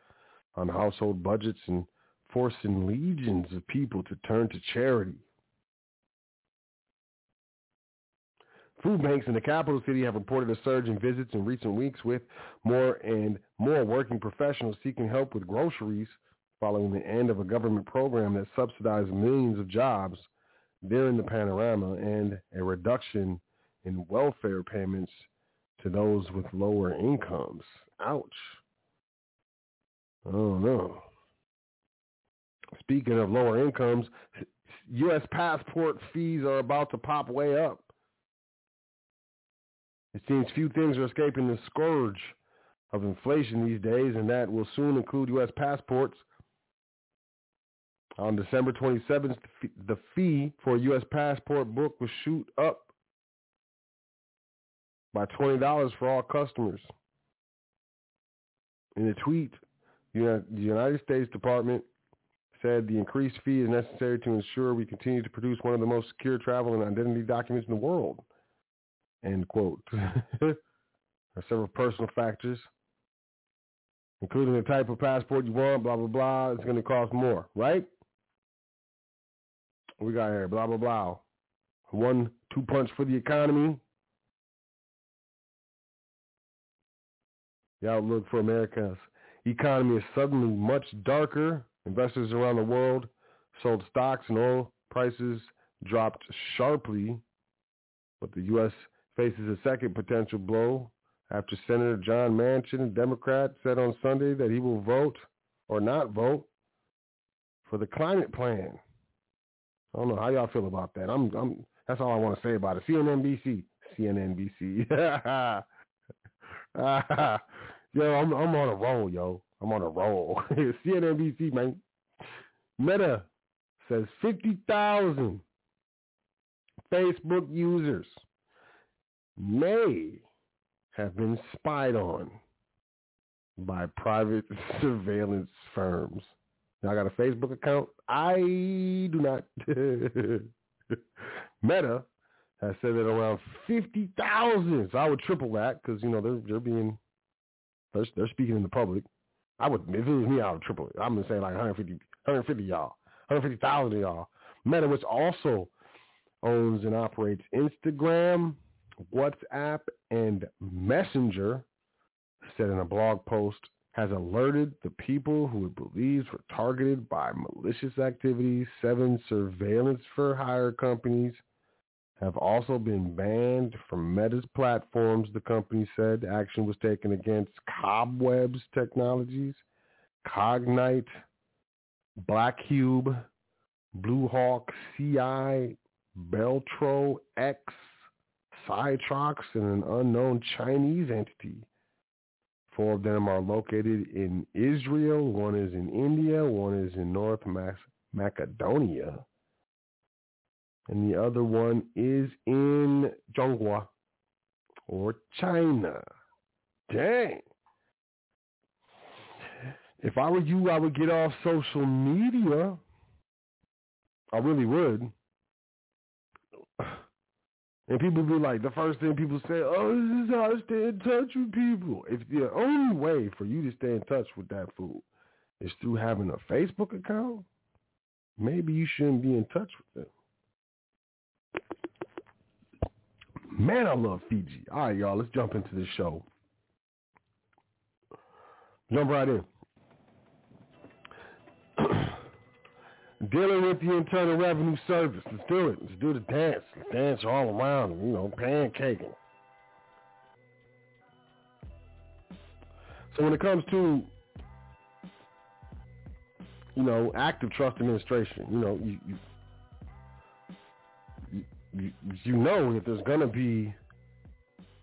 on household budgets and forcing legions of people to turn to charity. Food banks in the capital city have reported a surge in visits in recent weeks with more and more working professionals seeking help with groceries following the end of a government program that subsidized millions of jobs during the panorama and a reduction in welfare payments to those with lower incomes. Ouch. Oh no. Speaking of lower incomes, U.S. passport fees are about to pop way up. It seems few things are escaping the scourge of inflation these days, and that will soon include U.S. passports. On December 27th, the fee for a U.S. passport book will shoot up by $20 for all customers. In a tweet, the United States Department said the increased fee is necessary to ensure we continue to produce one of the most secure travel and identity documents in the world. End quote. there are several personal factors, including the type of passport you want, blah, blah, blah. It's going to cost more, right? We got here, blah, blah, blah. One, two punch for the economy. The outlook for America's economy is suddenly much darker. Investors around the world sold stocks and oil prices dropped sharply, but the U.S faces a second potential blow after Senator John Manchin, a Democrat, said on Sunday that he will vote or not vote for the climate plan. I don't know how y'all feel about that. I'm, I'm. That's all I want to say about it. CNNBC, CNNBC. yo, I'm, I'm on a roll, yo. I'm on a roll. CNNBC, man. Meta says 50,000 Facebook users may have been spied on by private surveillance firms. Now I got a Facebook account. I do not. Meta has said that around fifty thousand. So I would triple that because you know they're they're being they're, they're speaking in the public. I would if it was me, I would triple it. I'm gonna say like 150, 150 y'all, 150,000 y'all. Meta, which also owns and operates Instagram, WhatsApp and Messenger said in a blog post has alerted the people who it believes were targeted by malicious activities. Seven surveillance for hire companies have also been banned from Meta's platforms, the company said. Action was taken against Cobwebs Technologies, Cognyte, Blackcube, Bluehawk, CI, Beltro, X, Cytrox, and an unknown Chinese entity. Four of them are located in Israel. One is in India. One is in North Macedonia. And the other one is in Zhonghua or China. Dang. If I were you, I would get off social media. I really would. And people be like, the first thing people say, oh, this is how I stay in touch with people. If the only way for you to stay in touch with that fool is through having a Facebook account, maybe you shouldn't be in touch with them. Man, I love Fiji. All right, y'all, let's jump into the show. Jump right in. Dealing with the Internal Revenue Service. Let's do it. Let's do the dance. Let's dance all around, you know, pancaking. So when it comes to, you know, active trust administration, you know, you you, you, know that there's going to be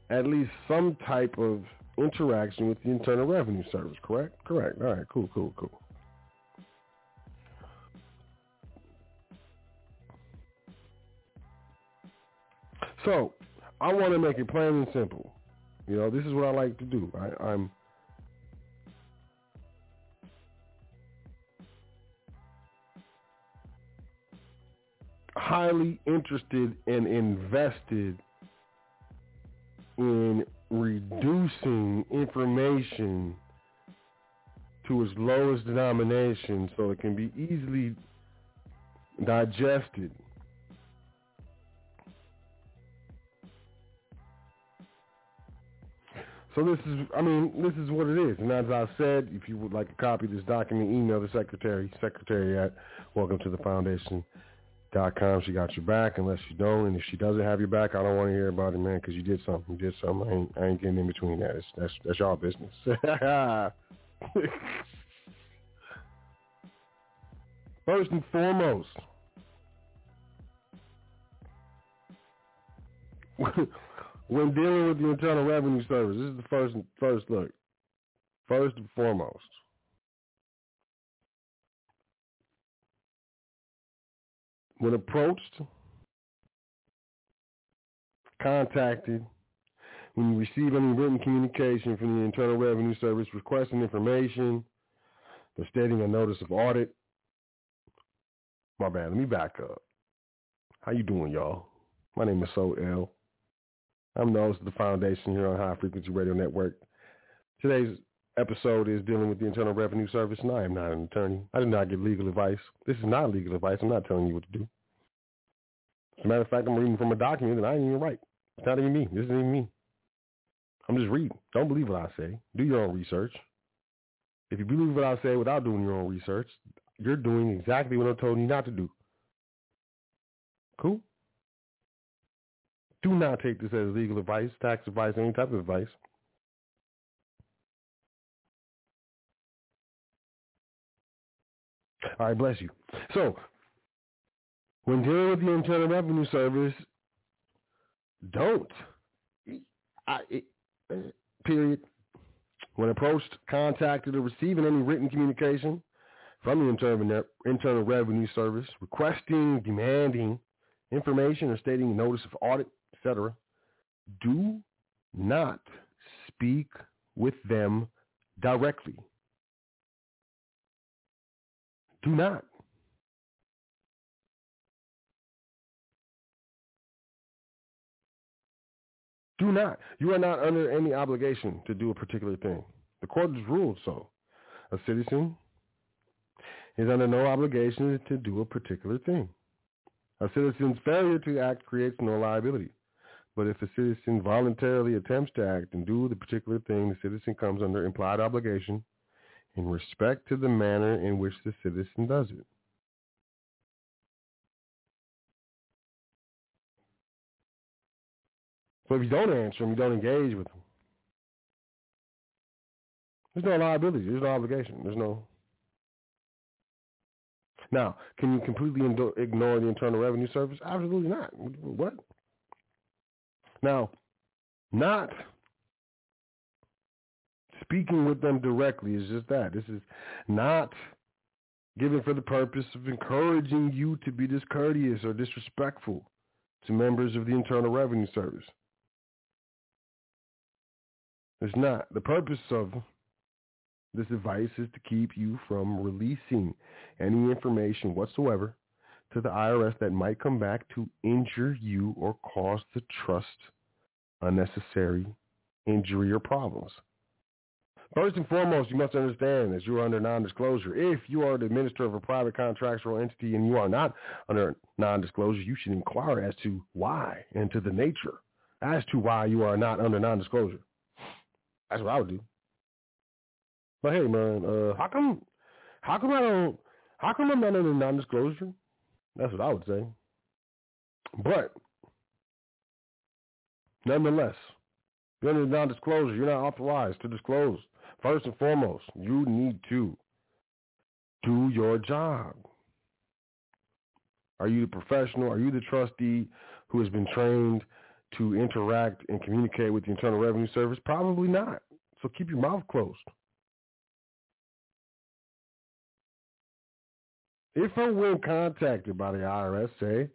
at least some type of interaction with the Internal Revenue Service, correct? Correct. All right, cool, cool, cool. So I want to make it plain and simple. You know, this is what I like to do. I, I'm highly interested and invested in reducing information to its lowest denomination so it can be easily digested So this is, I mean, this is what it is. And as I said, if you would like a copy of this document, email the secretary, secretary at welcome to the foundation dot com. She got your back unless you don't. And if she doesn't have your back, I don't want to hear about it, man, because you did something. You did something. I ain't, I ain't getting in between that. It's, that's, that's y'all business. First and foremost, when dealing with the Internal Revenue Service, this is the first first look. First and foremost. When approached, contacted, when you receive any written communication from the Internal Revenue Service requesting information, or stating a notice of audit. My bad, let me back up. How you doing, y'all? My name is Sot El. I'm the host of the foundation here on High Frequency Radio Network. Today's episode is dealing with the Internal Revenue Service, and I am not an attorney. I do not give legal advice. This is not legal advice. I'm not telling you what to do. As a matter of fact, I'm reading from a document that I didn't even write. It's not even me. This isn't even me. I'm just reading. Don't believe what I say. Do your own research. If you believe what I say without doing your own research, you're doing exactly what I'm you not to do. Cool? Do not take this as legal advice, tax advice, any type of advice. All right, bless you. So, when dealing with the Internal Revenue Service, don't. I, it, period. When approached, contacted, or receiving any written communication from the Internal, Internal Revenue Service requesting, demanding information, or stating notice of audit, etc., do not speak with them directly. Do not. Do not. You are not under any obligation to do a particular thing. The court has ruled so. A citizen is under no obligation to do a particular thing. A citizen's failure to act creates no liability. But if a citizen voluntarily attempts to act and do the particular thing, the citizen comes under implied obligation in respect to the manner in which the citizen does it. So if you don't answer them, you don't engage with them. There's no liability. There's no obligation. There's no. Now, can you completely ignore the Internal Revenue Service? Absolutely not. What? Now, not speaking with them directly is just that. This is not given for the purpose of encouraging you to be discourteous or disrespectful to members of the Internal Revenue Service. It's not. The purpose of this advice is to keep you from releasing any information whatsoever to the IRS that might come back to injure you or cause the trust unnecessary injury or problems. First and foremost, you must understand that you are under non-disclosure. If you are the administrator of a private contractual entity and you are not under non-disclosure, you should inquire as to why and to the nature as to why you are not under non-disclosure. That's what I would do. But hey, man, uh, how come, how come I don't, how come I'm not under non-disclosure? That's what I would say. But nonetheless, you're under non-disclosure. You're not authorized to disclose. First and foremost, you need to do your job. Are you the professional? Are you the trustee who has been trained to interact and communicate with the Internal Revenue Service? Probably not. So keep your mouth closed. If or when contacted by the IRS, say,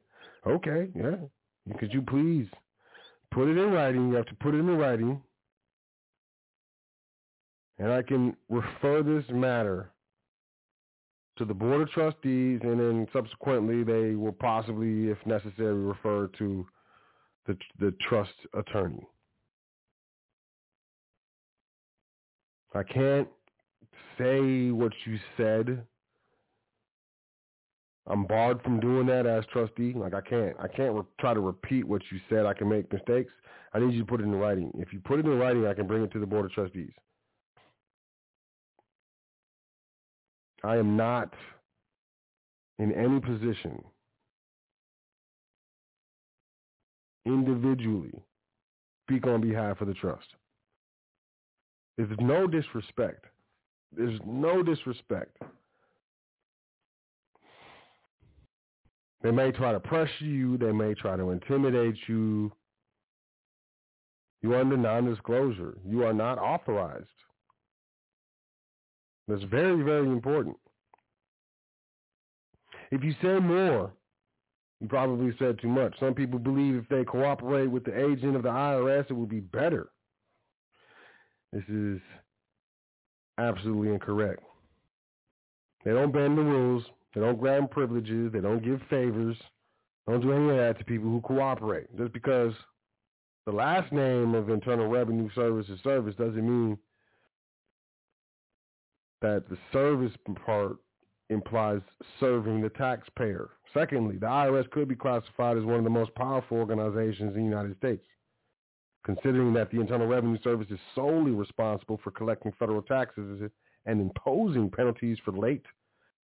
okay, yeah, could you please put it in writing? You have to put it in writing. And I can refer this matter to the Board of Trustees, and then subsequently they will possibly, if necessary, refer to the, the trust attorney. I can't say what you said I'm barred from doing that as trustee. Like I can't, I can't re- try to repeat what you said. I can make mistakes. I need you to put it in writing. If you put it in writing, I can bring it to the board of trustees. I am not in any position individually speak on behalf of the trust. There's no disrespect. There's no disrespect. They may try to pressure you. They may try to intimidate you. You are under non-disclosure. You are not authorized. That's very, very important. If you say more, you probably said too much. Some people believe if they cooperate with the agent of the IRS, it will be better. This is absolutely incorrect. They don't bend the rules. They don't grant privileges. They don't give favors. Don't do any of that to people who cooperate. Just because the last name of Internal Revenue Service is service doesn't mean that the service part implies serving the taxpayer. Secondly, the IRS could be classified as one of the most powerful organizations in the United States, considering that the Internal Revenue Service is solely responsible for collecting federal taxes and imposing penalties for late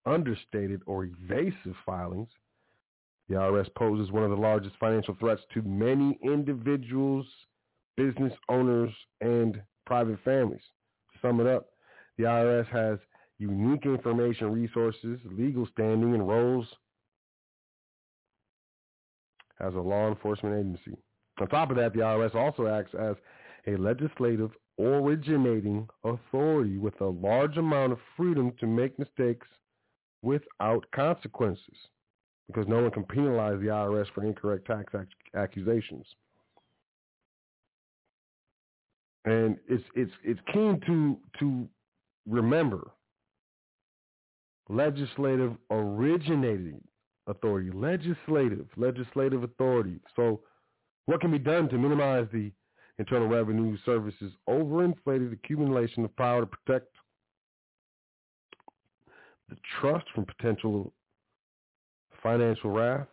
understated or evasive filings, the IRS poses one of the largest financial threats to many individuals, business owners, and private families. To sum it up, the IRS has unique information resources, legal standing, and roles as a law enforcement agency. On top of that, the IRS also acts as a legislative originating authority with a large amount of freedom to make mistakes without consequences because no one can penalize the IRS for incorrect tax ac- accusations. And it's it's it's keen to to remember legislative originating authority, legislative, legislative authority. So what can be done to minimize the Internal Revenue Service's overinflated accumulation of power to protect the trust from potential financial wrath.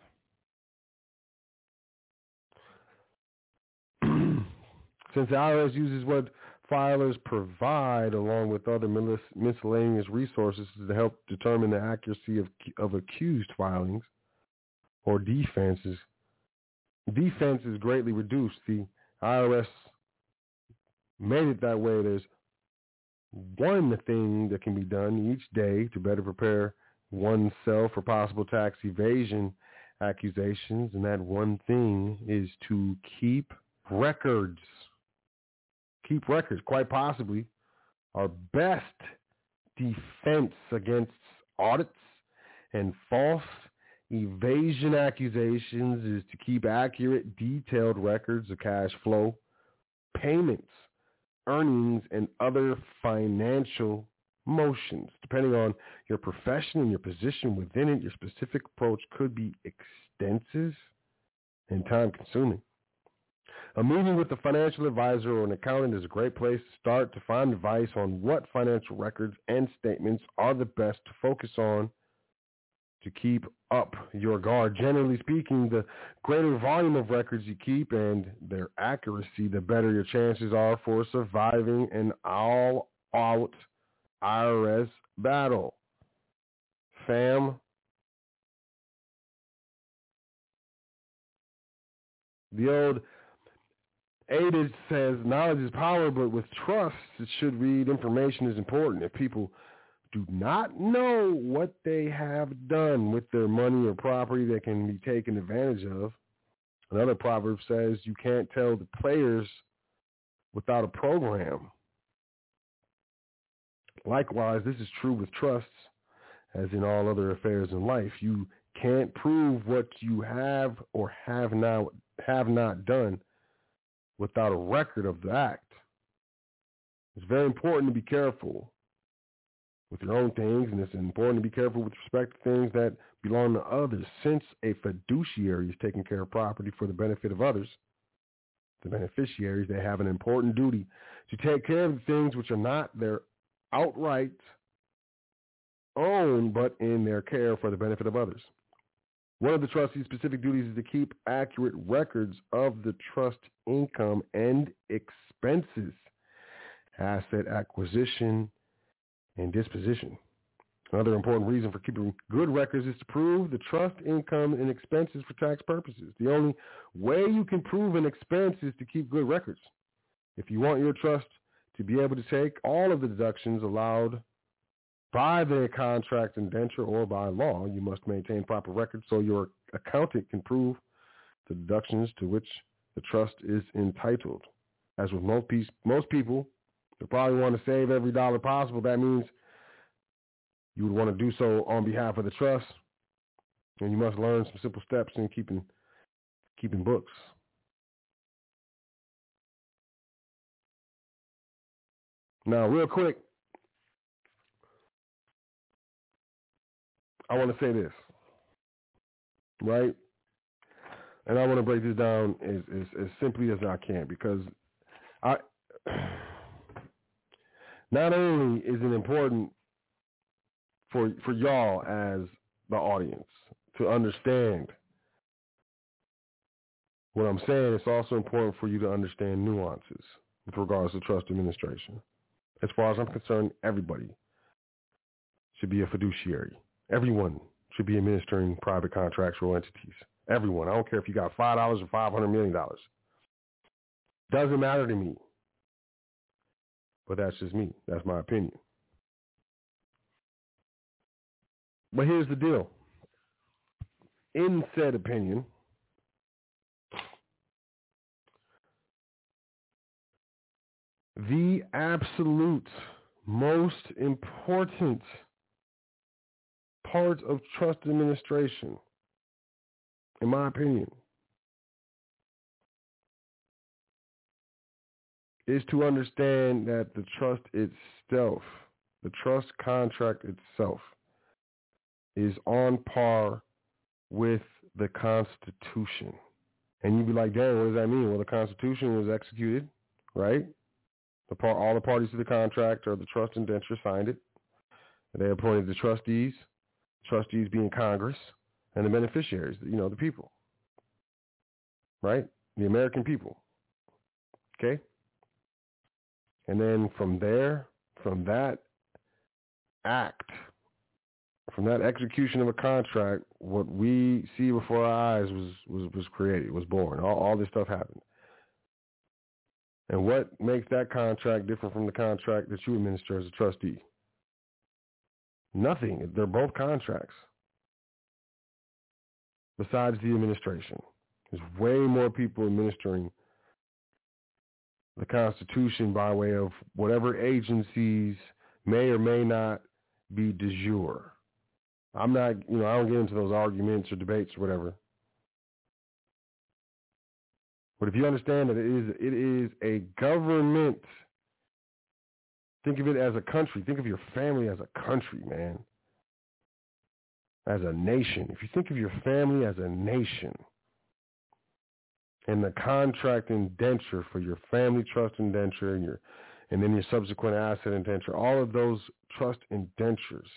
Since the IRS uses what filers provide along with other miscellaneous resources to help determine the accuracy of, of accused filings or defenses. Defense is greatly reduced. The IRS made it that way. There's one thing that can be done each day to better prepare oneself for possible tax evasion accusations, and that one thing is to keep records. Keep records, quite possibly. Our best defense against audits and false evasion accusations is to keep accurate, detailed records of cash flow, payments, earnings, and other financial motions. Depending on your profession and your position within it, your specific approach could be extensive and time consuming. A meeting with a financial advisor or an accountant is a great place to start to find advice on what financial records and statements are the best to focus on to keep up your guard. Generally speaking, the greater volume of records you keep and their accuracy, the better your chances are for surviving an all-out IRS battle. Fam. The old adage says knowledge is power, but with trust, it should read information is important. If people do not know what they have done with their money or property that can be taken advantage of, another proverb says you can't tell the players without a program. Likewise, this is true with trusts, as in all other affairs in life. You can't prove what you have or have not have not done without a record of the act. It's very important to be careful with your own things, and it's important to be careful with respect to things that belong to others. Since a fiduciary is taking care of property for the benefit of others, the beneficiaries, they have an important duty to take care of the things which are not their outright own, but in their care for the benefit of others. One of the trustee's specific duties is to keep accurate records of the trust income and expenses, asset acquisition, and disposition. Another important reason for keeping good records is to prove the trust income and expenses for tax purposes. The only way you can prove an expense is to keep good records. If you want your trust to be able to take all of the deductions allowed by the contract indenture or by law, you must maintain proper records so your accountant can prove the deductions to which the trust is entitled. As with most, piece, most people, they probably want to save every dollar possible. That means you would want to do so on behalf of the trust, and you must learn some simple steps in keeping keeping books. Now, real quick, I want to say this, right? And I want to break this down as, as, as simply as I can because I not only is it important for for y'all as the audience to understand what I'm saying, it's also important for you to understand nuances with regards to trust administration. As far as I'm concerned, everybody should be a fiduciary. Everyone should be administering private contractual entities. Everyone. I don't care if you got five dollars or five hundred million dollars. Doesn't matter to me. But that's just me. That's my opinion. But here's the deal. In said opinion, the absolute most important part of trust administration, in my opinion, is to understand that the trust itself, the trust contract itself, is on par with the Constitution. And you'd be like, "Dang, what does that mean? Well, the Constitution was executed, right? The par- all the parties to the contract or the trust indenture signed it. They appointed the trustees, trustees being Congress, and the beneficiaries, you know, the people. Right? The American people. Okay? And then from there, from that act, from that execution of a contract, what we see before our eyes was was, was created, was born. All, all this stuff happened. And what makes that contract different from the contract that you administer as a trustee? Nothing. They're both contracts. Besides the administration. There's way more people administering the Constitution by way of whatever agencies may or may not be de jure. I'm not, you know, I don't get into those arguments or debates or whatever. But if you understand that it is, it is a government. Think of it as a country. Think of your family as a country, man. As a nation. If you think of your family as a nation, and the contract indenture for your family trust indenture and your and then your subsequent asset indenture, all of those trust indentures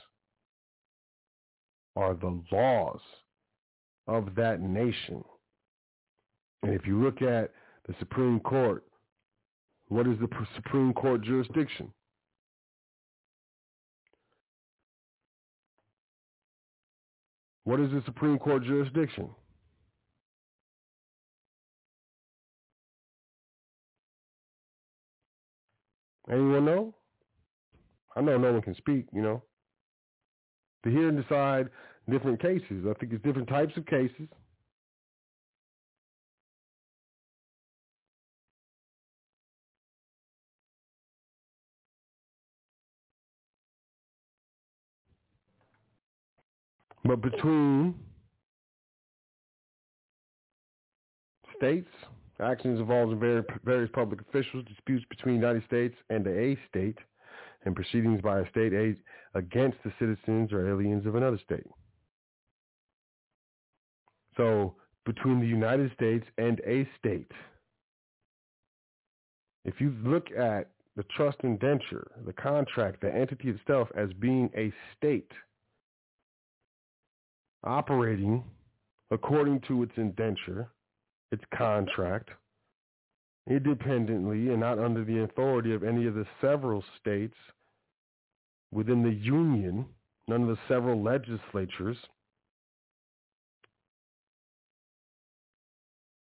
are the laws of that nation. And if you look at the Supreme Court, what is the Supreme Court jurisdiction? What is the Supreme Court jurisdiction? Anyone know? I know no one can speak, you know. To hear and decide different cases. I think it's different types of cases. But between states, actions involving various public officials, disputes between the United States and a state, and proceedings by a state against the citizens or aliens of another state. So between the United States and a state, if you look at the trust indenture, the contract, the entity itself as being a state – operating according to its indenture, its contract, independently and not under the authority of any of the several states within the Union, none of the several legislatures,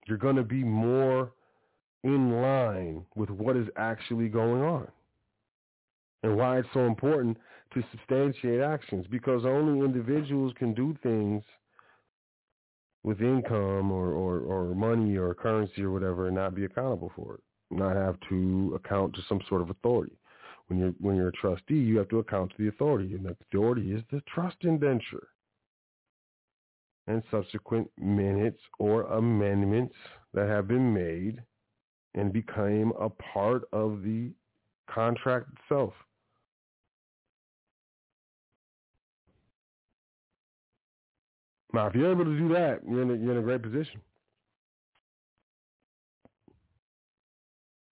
you're going to be more in line with what is actually going on. And why it's so important to substantiate actions because only individuals can do things with income or, or, or money or currency or whatever and not be accountable for it, not have to account to some sort of authority. When you're when you're a trustee, you have to account to the authority, and the authority is the trust indenture and subsequent minutes or amendments that have been made and became a part of the contract itself. Now, if you're able to do that, you're in a, you're in a great position.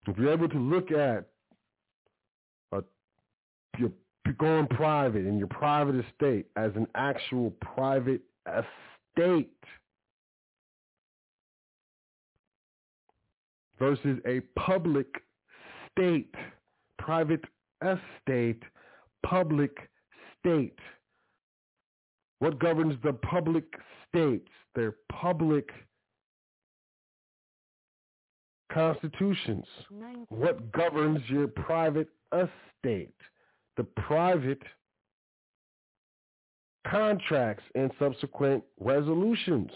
If you're able to look at a, your going private in your private estate as an actual private estate versus a public state, private estate, public state. What governs the public states, their public constitutions? What governs your private estate? The private contracts and subsequent resolutions.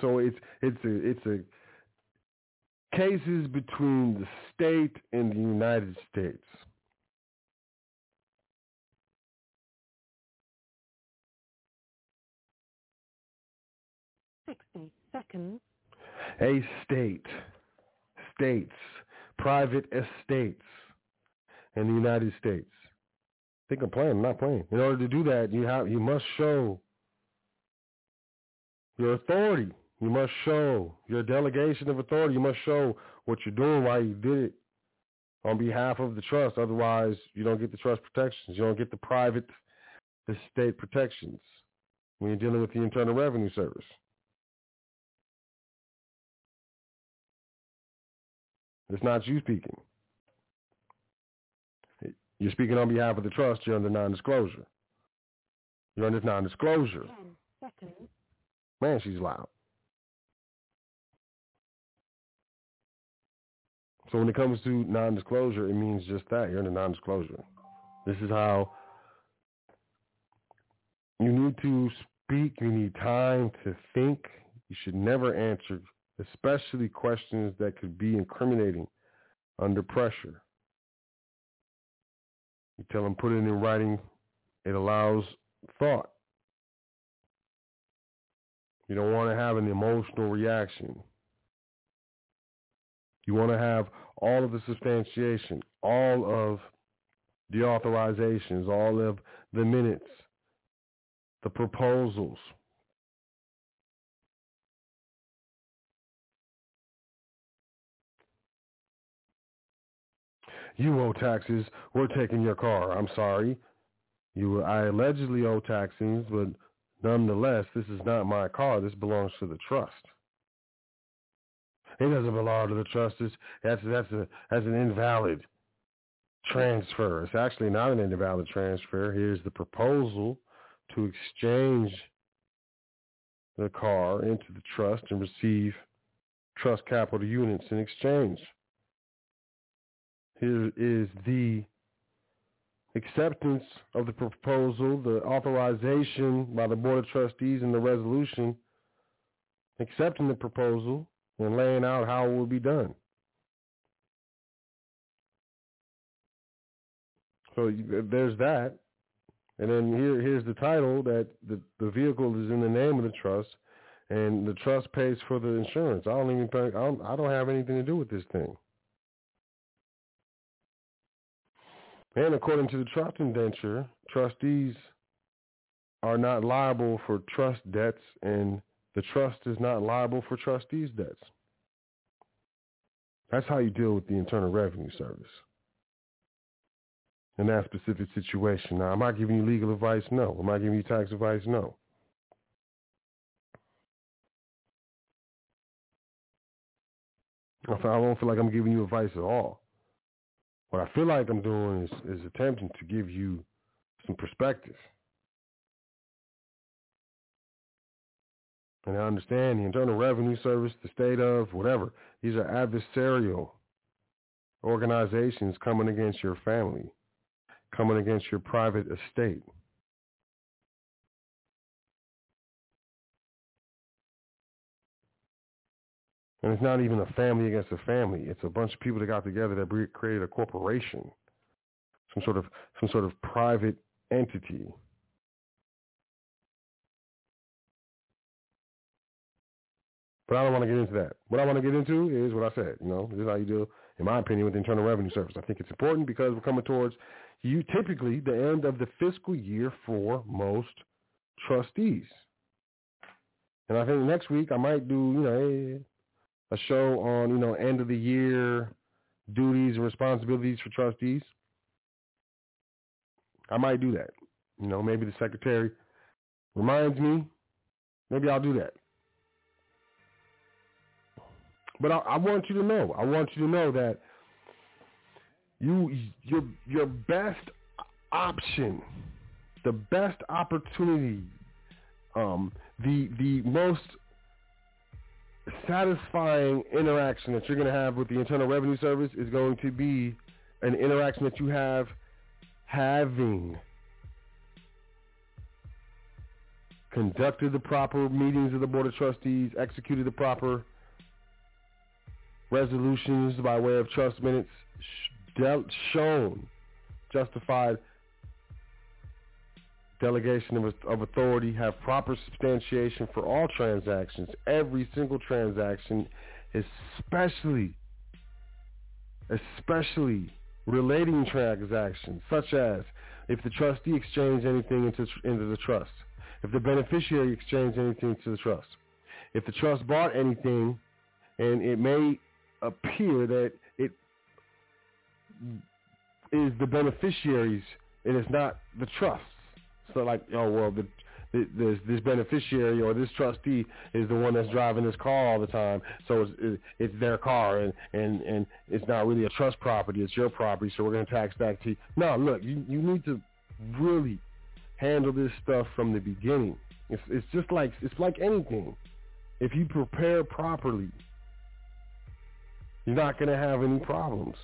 So it's it's a it's a cases between the state and the United States. Sixty seconds. A state, states, private estates in the United States. I think I'm playing, I'm not playing. In order to do that, you have you must show your authority you must show your delegation of authority. You must show what you're doing, why you did it on behalf of the trust. Otherwise, you don't get the trust protections. You don't get the private estate protections when you're dealing with the Internal Revenue Service. It's not you speaking. You're speaking on behalf of the trust. You're under non-disclosure. You're under non-disclosure. Man, she's loud. So when it comes to non-disclosure, it means just that. You're in a non-disclosure. This is how you need to speak. You need time to think. You should never answer, especially questions that could be incriminating under pressure. You tell them put it in writing. It allows thought. You don't want to have an emotional reaction. You want to have all of the substantiation, all of the authorizations, all of the minutes, the proposals. You owe taxes. We're taking your car. I'm sorry. You, I allegedly owe taxes, but nonetheless, this is not my car. This belongs to the trust. It doesn't belong to the trustees. That's that's a that's an invalid transfer. It's actually not an invalid transfer. Here's the proposal to exchange the car into the trust and receive trust capital units in exchange. Here is the acceptance of the proposal, the authorization by the Board of Trustees and the resolution accepting the proposal and laying out how it will be done. So there's that. And then here, here's the title that the, the vehicle is in the name of the trust, and the trust pays for the insurance. I don't even pay, I don't, I don't have anything to do with this thing. And according to the trust indenture, trustees are not liable for trust debts, and the trust is not liable for trustees' debts. That's how you deal with the Internal Revenue Service in that specific situation. Now, am I giving you legal advice? No. Am I giving you tax advice? No. I don't feel like I'm giving you advice at all. What I feel like I'm doing is, is attempting to give you some perspective. And I understand the Internal Revenue Service, the state of, whatever. These are adversarial organizations coming against your family, coming against your private estate. And it's not even a family against a family. It's a bunch of people that got together that created a corporation, some sort of some sort of private entity. But I don't want to get into that. What I want to get into is what I said. You know, this is how you deal, in my opinion, with the Internal Revenue Service. I think it's important because we're coming towards you typically the end of the fiscal year for most trustees. And I think next week I might do, you know, a show on, you know, end of the year duties and responsibilities for trustees. I might do that. You know, maybe the secretary reminds me. Maybe I'll do that. But I, I want you to know. I want you to know that you your your best option, the best opportunity, um, the the most satisfying interaction that you're going to have with the Internal Revenue Service is going to be an interaction that you have having conducted the proper meetings of the Board of Trustees, executed the proper resolutions by way of trust minutes shown justified delegation of, of authority, have proper substantiation for all transactions, every single transaction, especially, especially relating transactions, such as if the trustee exchanged anything into, into the trust, if the beneficiary exchanged anything to the trust, if the trust bought anything and it may appear that it is the beneficiaries and it's not the trust. So like, oh well, the this this beneficiary or this trustee is the one that's driving this car all the time, so it's it's their car and and and it's not really a trust property, it's your property, so we're going to tax that to you. No, look, you you need to really handle this stuff from the beginning. It's it's just like it's like anything. If you prepare properly, you're not going to have any problems.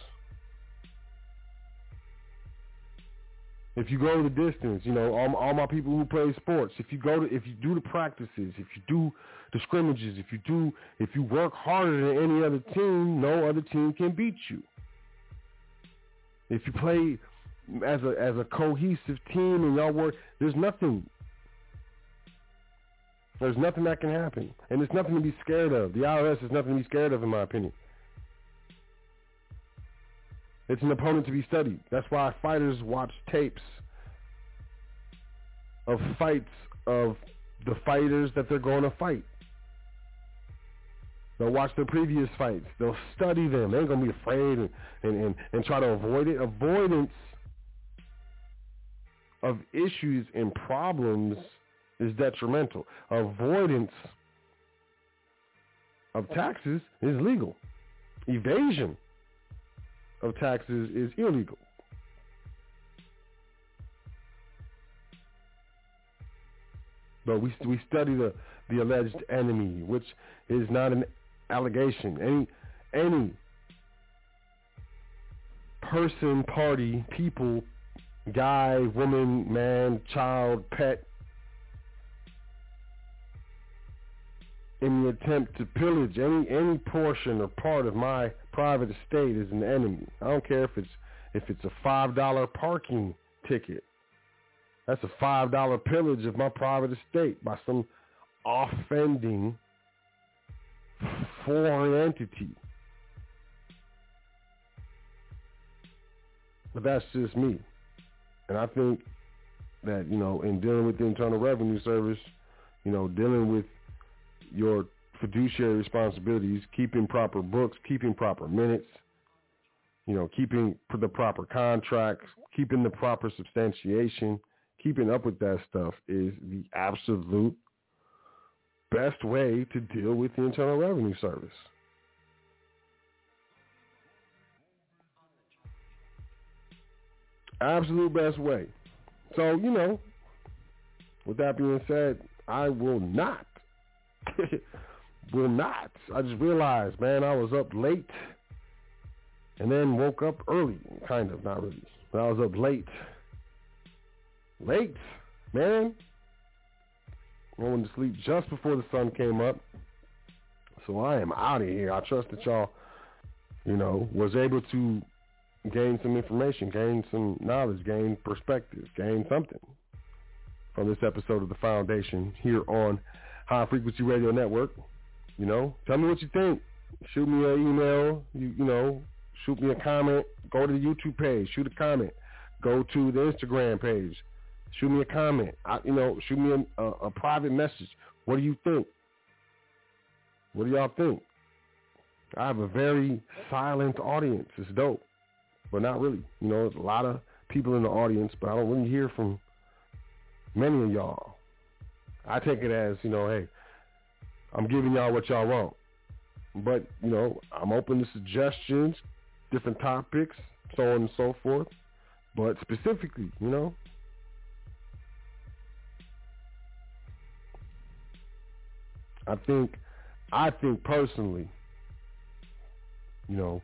If you go the distance, you know, all, all my people who play sports, if you go to, if you do the practices, if you do the scrimmages, if you do, if you work harder than any other team, no other team can beat you. If you play as a as a cohesive team and y'all work, there's nothing. There's nothing that can happen, and there's nothing to be scared of. The IRS is nothing to be scared of, in my opinion. It's an opponent to be studied. That's why fighters watch tapes of fights of the fighters that they're going to fight. They'll watch their previous fights. They'll study them. They ain't going to be afraid and, and, and, and try to avoid it. Avoidance of issues and problems is detrimental. Avoidance of taxes is legal. Evasion of taxes is illegal. But we we study the, the alleged enemy, which is not an allegation. Any any person, party, people, guy, woman, man, child, pet, in the attempt to pillage any any portion or part of my private estate is an enemy. I don't care if it's if it's a five dollar parking ticket. That's a five dollar pillage of my private estate by some offending foreign entity. But that's just me. And I think that, you know, in dealing with the Internal Revenue Service, you know, dealing with your fiduciary responsibilities, keeping proper books, keeping proper minutes, you know, keeping the proper contracts, keeping the proper substantiation, keeping up with that stuff is the absolute best way to deal with the Internal Revenue Service. Absolute best way. So, you know, with that being said, I will not will not. I just realized, man, I was up late and then woke up early. Kind of, not really. But I was up late. Late, man. Went to sleep just before the sun came up. So I am out of here. I trust that y'all, you know, was able to gain some information, gain some knowledge, gain perspective, gain something from this episode of The Foundation here on High Frequency Radio Network. You know, tell me what you think. Shoot me an email. You, you know, shoot me a comment. Go to the YouTube page. Shoot a comment. Go to the Instagram page. Shoot me a comment. I, you know, shoot me a, a, a private message. What do you think? What do y'all think? I have a very silent audience. It's dope, but not really. You know, there's a lot of people in the audience, but I don't really hear from many of y'all. I take it as, you know, hey, I'm giving y'all what y'all want. But, you know, I'm open to suggestions, different topics, so on and so forth. But specifically, you know, I think, I think personally, you know,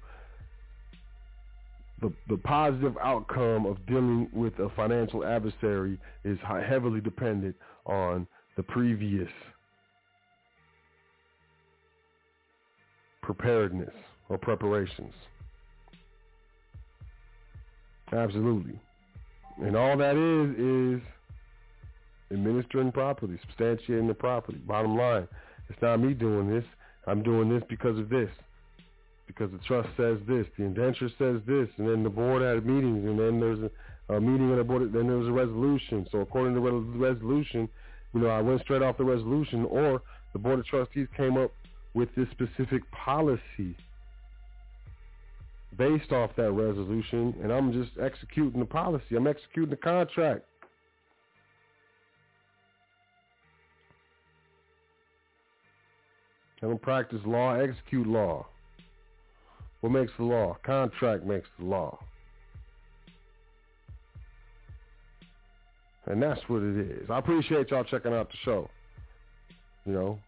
the the positive outcome of dealing with a financial adversary is heavily dependent on the previous preparedness or preparations. Absolutely. And all that is is administering properly, substantiating the property. Bottom line, it's not me doing this. I'm doing this because of this. Because the trust says this, the indenture says this, and then the board had meetings, and then there's a, a meeting of the board, then there was a resolution. So according to the resolution, you know, I went straight off the resolution, or the board of trustees came up with this specific policy based off that resolution, and I'm just executing the policy. I'm executing the contract. I'm going to practice law, execute law. What makes the law? Contract makes the law. And that's what it is. I appreciate y'all checking out the show. You know,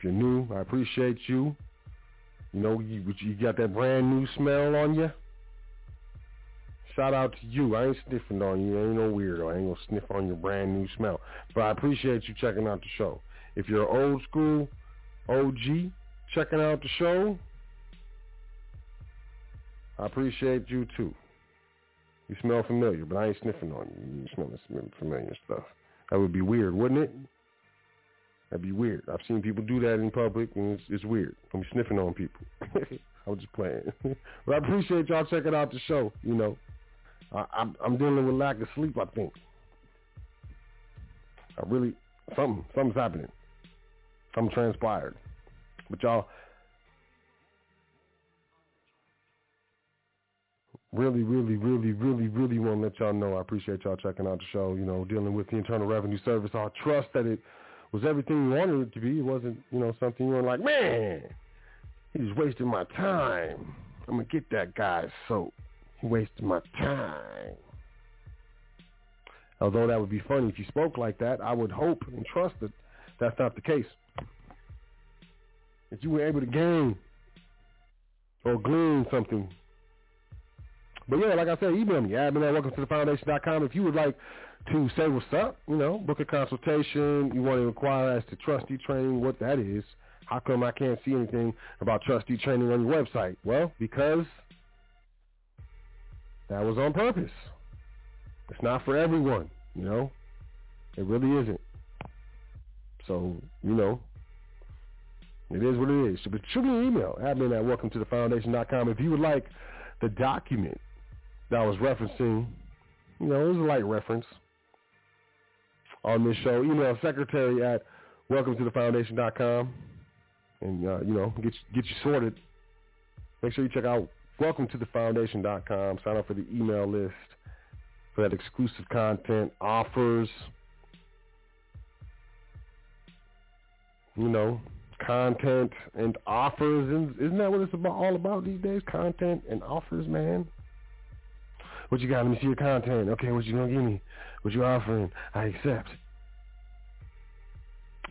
if you're new, I appreciate you. You know, you, you got that brand new smell on you. Shout out to you. I ain't sniffing on you. I ain't no weirdo. I ain't gonna sniff on your brand new smell. But I appreciate you checking out the show. If you're old school OG checking out the show, I appreciate you too. You smell familiar, but I ain't sniffing on you. You smell familiar stuff. That would be weird, wouldn't it? That'd be weird. I've seen people do that in public, and it's, it's weird. I'm sniffing on people. I was just playing. but I appreciate y'all checking out the show. You know, I, I'm, I'm dealing with lack of sleep. I think. I really something something's happening. Something transpired. But y'all really, really, really, really, really want to let y'all know I appreciate y'all checking out the show, you know, dealing with the Internal Revenue Service. I trust that it was everything you wanted it to be. It wasn't, you know, something you were like, man, he's wasting my time. I'm to get that guy's soap. He wasted my time. Although that would be funny if you spoke like that, I would hope and trust that that's not the case. That you were able to gain or glean something. But yeah, like I said, email me, admin at welcome to the foundation.com. If you would like to say what's up, you know, book a consultation, you want to inquire as to trustee training, what that is. How come I can't see anything about trustee training on your website? Well, because that was on purpose. It's not for everyone, you know. It really isn't. So, you know, it is what it is. But shoot me an email, admin at welcome to the foundation.com if you would like the document that I was referencing. You know, it was a light reference on this show. Email secretary at welcome to the foundation.com and, uh, you know, get, get you sorted. Make sure you check out welcome to the foundation.com. Sign up for the email list for that exclusive content, offers, you know, content and offers. Isn't that what it's about, all about these days? Content and offers, man. What you got? Let me see your content. Okay, what you gonna give me? What you offering? I accept.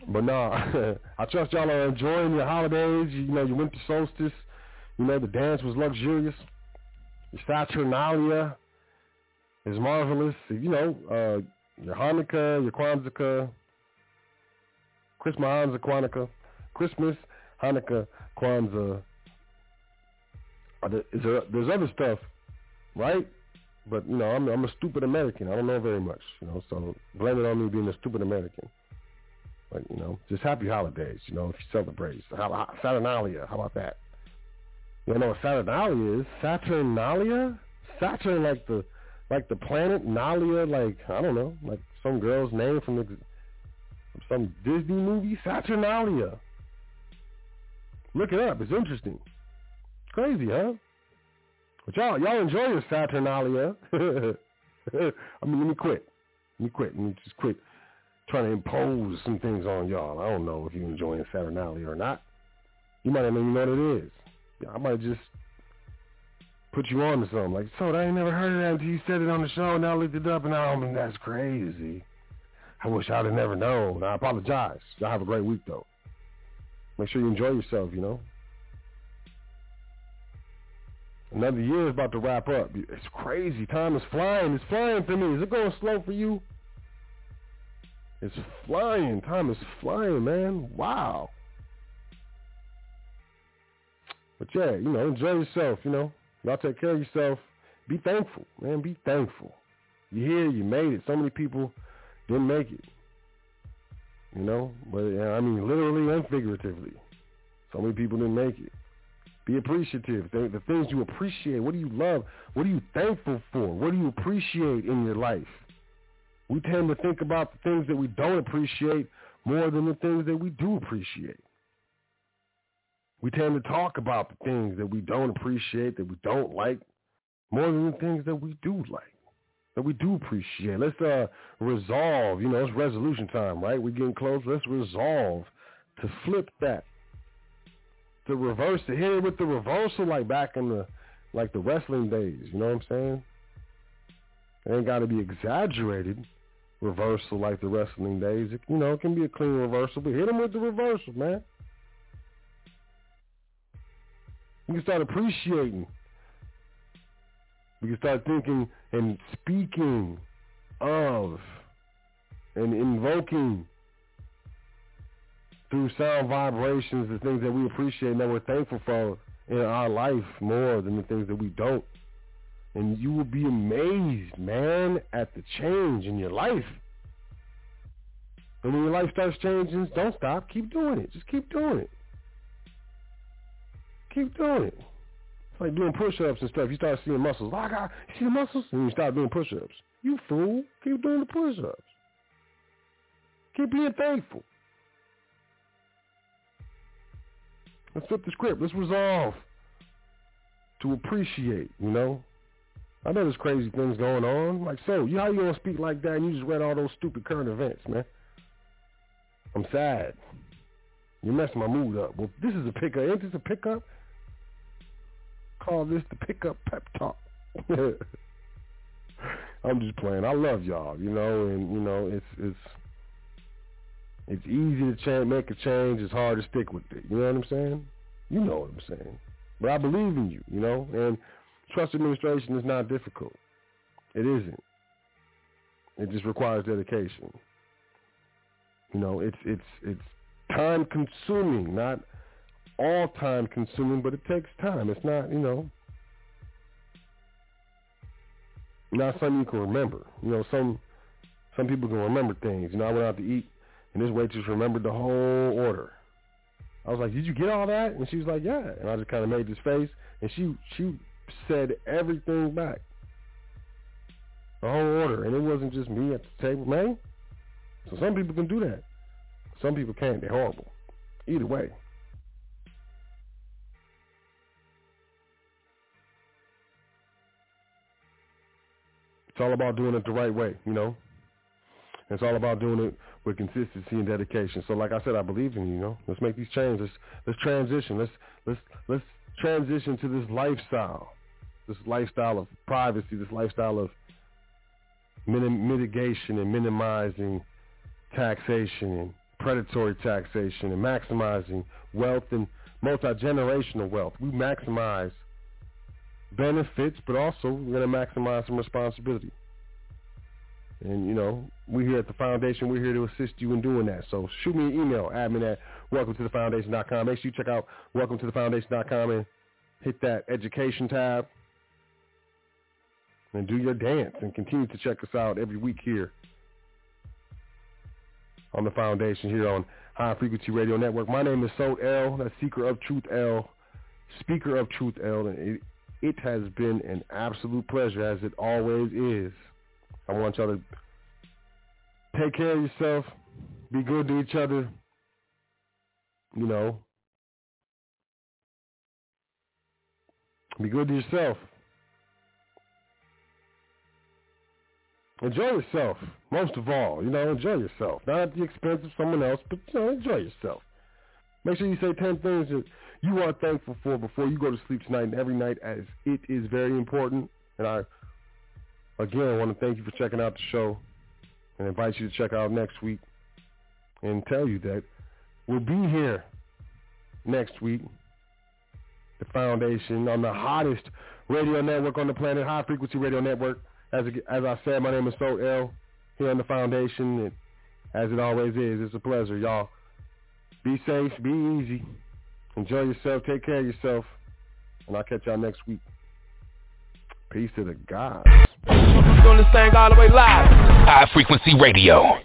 But nah, I trust y'all are enjoying your holidays. You, know, you know, your winter solstice. You know, the dance was luxurious. Your Saturnalia is marvelous. You know, uh, your Hanukkah, your Kwanzaa, Christmas, Hanukkah, Christmas, Hanukkah, Kwanzaa. There, there, there's other stuff, right? But you know, I'm I'm a stupid American. I don't know very much, you know. So blame it on me being a stupid American. But you know, just happy holidays. You know, if you celebrate Saturnalia, how about that? You know what Saturnalia is? Saturnalia? Saturn like the like the planet Nalia, like I don't know, like some girl's name from the from some Disney movie. Saturnalia. Look it up. It's interesting. Crazy, huh? But y'all, y'all enjoy your Saturnalia. I mean, let me quit. Let me quit. Let me just quit trying to impose some things on y'all. I don't know if you're enjoying Saturnalia or not. You might not even know what it is. I might just put you on to something. Like, so I ain't never heard of that until you said it on the show, and I looked it up, and I mean, that's crazy. I wish I'd have never known. I apologize. Y'all have a great week, though. Make sure you enjoy yourself, you know. Another year is about to wrap up. It's crazy. Time is flying. It's flying for me. Is it going slow for you? It's flying. Time is flying, man. Wow. But yeah, you know, enjoy yourself, you know. Y'all take care of yourself. Be thankful, man. Be thankful. You're here. You made it. So many people didn't make it. You know, but yeah, I mean, literally and figuratively. So many people didn't make it. Be appreciative. The, the things you appreciate. What do you love? What are you thankful for? What do you appreciate in your life? We tend to think about the things that we don't appreciate more than the things that we do appreciate. We tend to talk about the things that we don't appreciate, that we don't like, more than the things that we do like, that we do appreciate. Let's uh, resolve. You know, it's resolution time, right? We're getting close. Let's resolve to flip that to reverse it. Hit it with the reversal like back in the like the wrestling days. You know what I'm saying? It ain't got to be exaggerated reversal like the wrestling days. It, you know, it can be a clean reversal, but hit him with the reversal, man. You can start appreciating. You can start thinking and speaking of and invoking through sound vibrations the things that we appreciate and that we're thankful for in our life more than the things that we don't. And you will be amazed, man, at the change in your life. And when your life starts changing, don't stop. Keep doing it. Just keep doing it. Keep doing it. It's like doing push-ups and stuff. You start seeing muscles. Like, I you see the muscles? And you start doing push-ups. You fool. Keep doing the push-ups. Keep being thankful. Let's flip the script. Let's resolve to appreciate, you know? I know there's crazy things going on. Like, so, you how you gonna speak like that and you just read all those stupid current events, man? I'm sad. You're messing my mood up. Well, this is a pickup. Ain't this a pickup? Call this the pickup pep talk. I'm just playing. I love y'all, you know, and you know, it's it's it's easy to change, make a change. It's hard to stick with it. You know what I'm saying? You know what I'm saying. But I believe in you, you know, and trust administration is not difficult. It isn't. It just requires dedication. You know, it's it's it's time consuming, not all time consuming, but it takes time. It's not, you know, not something you can remember. You know, some some people can remember things. You know, I went out to eat and this waitress remembered the whole order. I was like, "Did you get all that?" And she was like, "Yeah." And I just kind of made this face, and she she said everything back, the whole order, and it wasn't just me at the table, man. So some people can do that. Some people can't. They're horrible. Either way. It's all about doing it the right way, you know. It's all about doing it with consistency and dedication. So, like I said, I believe in you. You know, let's make these changes. Let's transition. Let's let's let's transition to this lifestyle, this lifestyle of privacy, this lifestyle of minim- mitigation and minimizing taxation and predatory taxation and maximizing wealth and multi-generational wealth. We maximize benefits, but also we're going to maximize some responsibility. And, you know, we're here at the foundation, we're here to assist you in doing that. So shoot me an email, admin at welcome to the foundation.com. Make sure you check out welcome to the foundation.com and hit that education tab and do your dance and continue to check us out every week here on the foundation here on High Frequency Radio Network. My name is Sot El, that's Seeker of Truth El, Speaker of Truth El, and it, it has been an absolute pleasure as it always is. I want y'all to take care of yourself, be good to each other, you know, be good to yourself. Enjoy yourself, most of all. You know, enjoy yourself. Not at the expense of someone else, but you know, enjoy yourself. Make sure you say 10 things that you are thankful for before you go to sleep tonight and every night as it is very important. And I, again, I want to thank you for checking out the show and invite you to check out next week and tell you that we'll be here next week. The Foundation on the hottest radio network on the planet, High Frequency Radio Network. As, as I said, my name is Sot El here on the Foundation. And as it always is, it's a pleasure, y'all. Be safe, be easy. Enjoy yourself. Take care of yourself. And I'll catch y'all next week. Peace to the gods. Doing this thing all the way live. High Frequency Radio.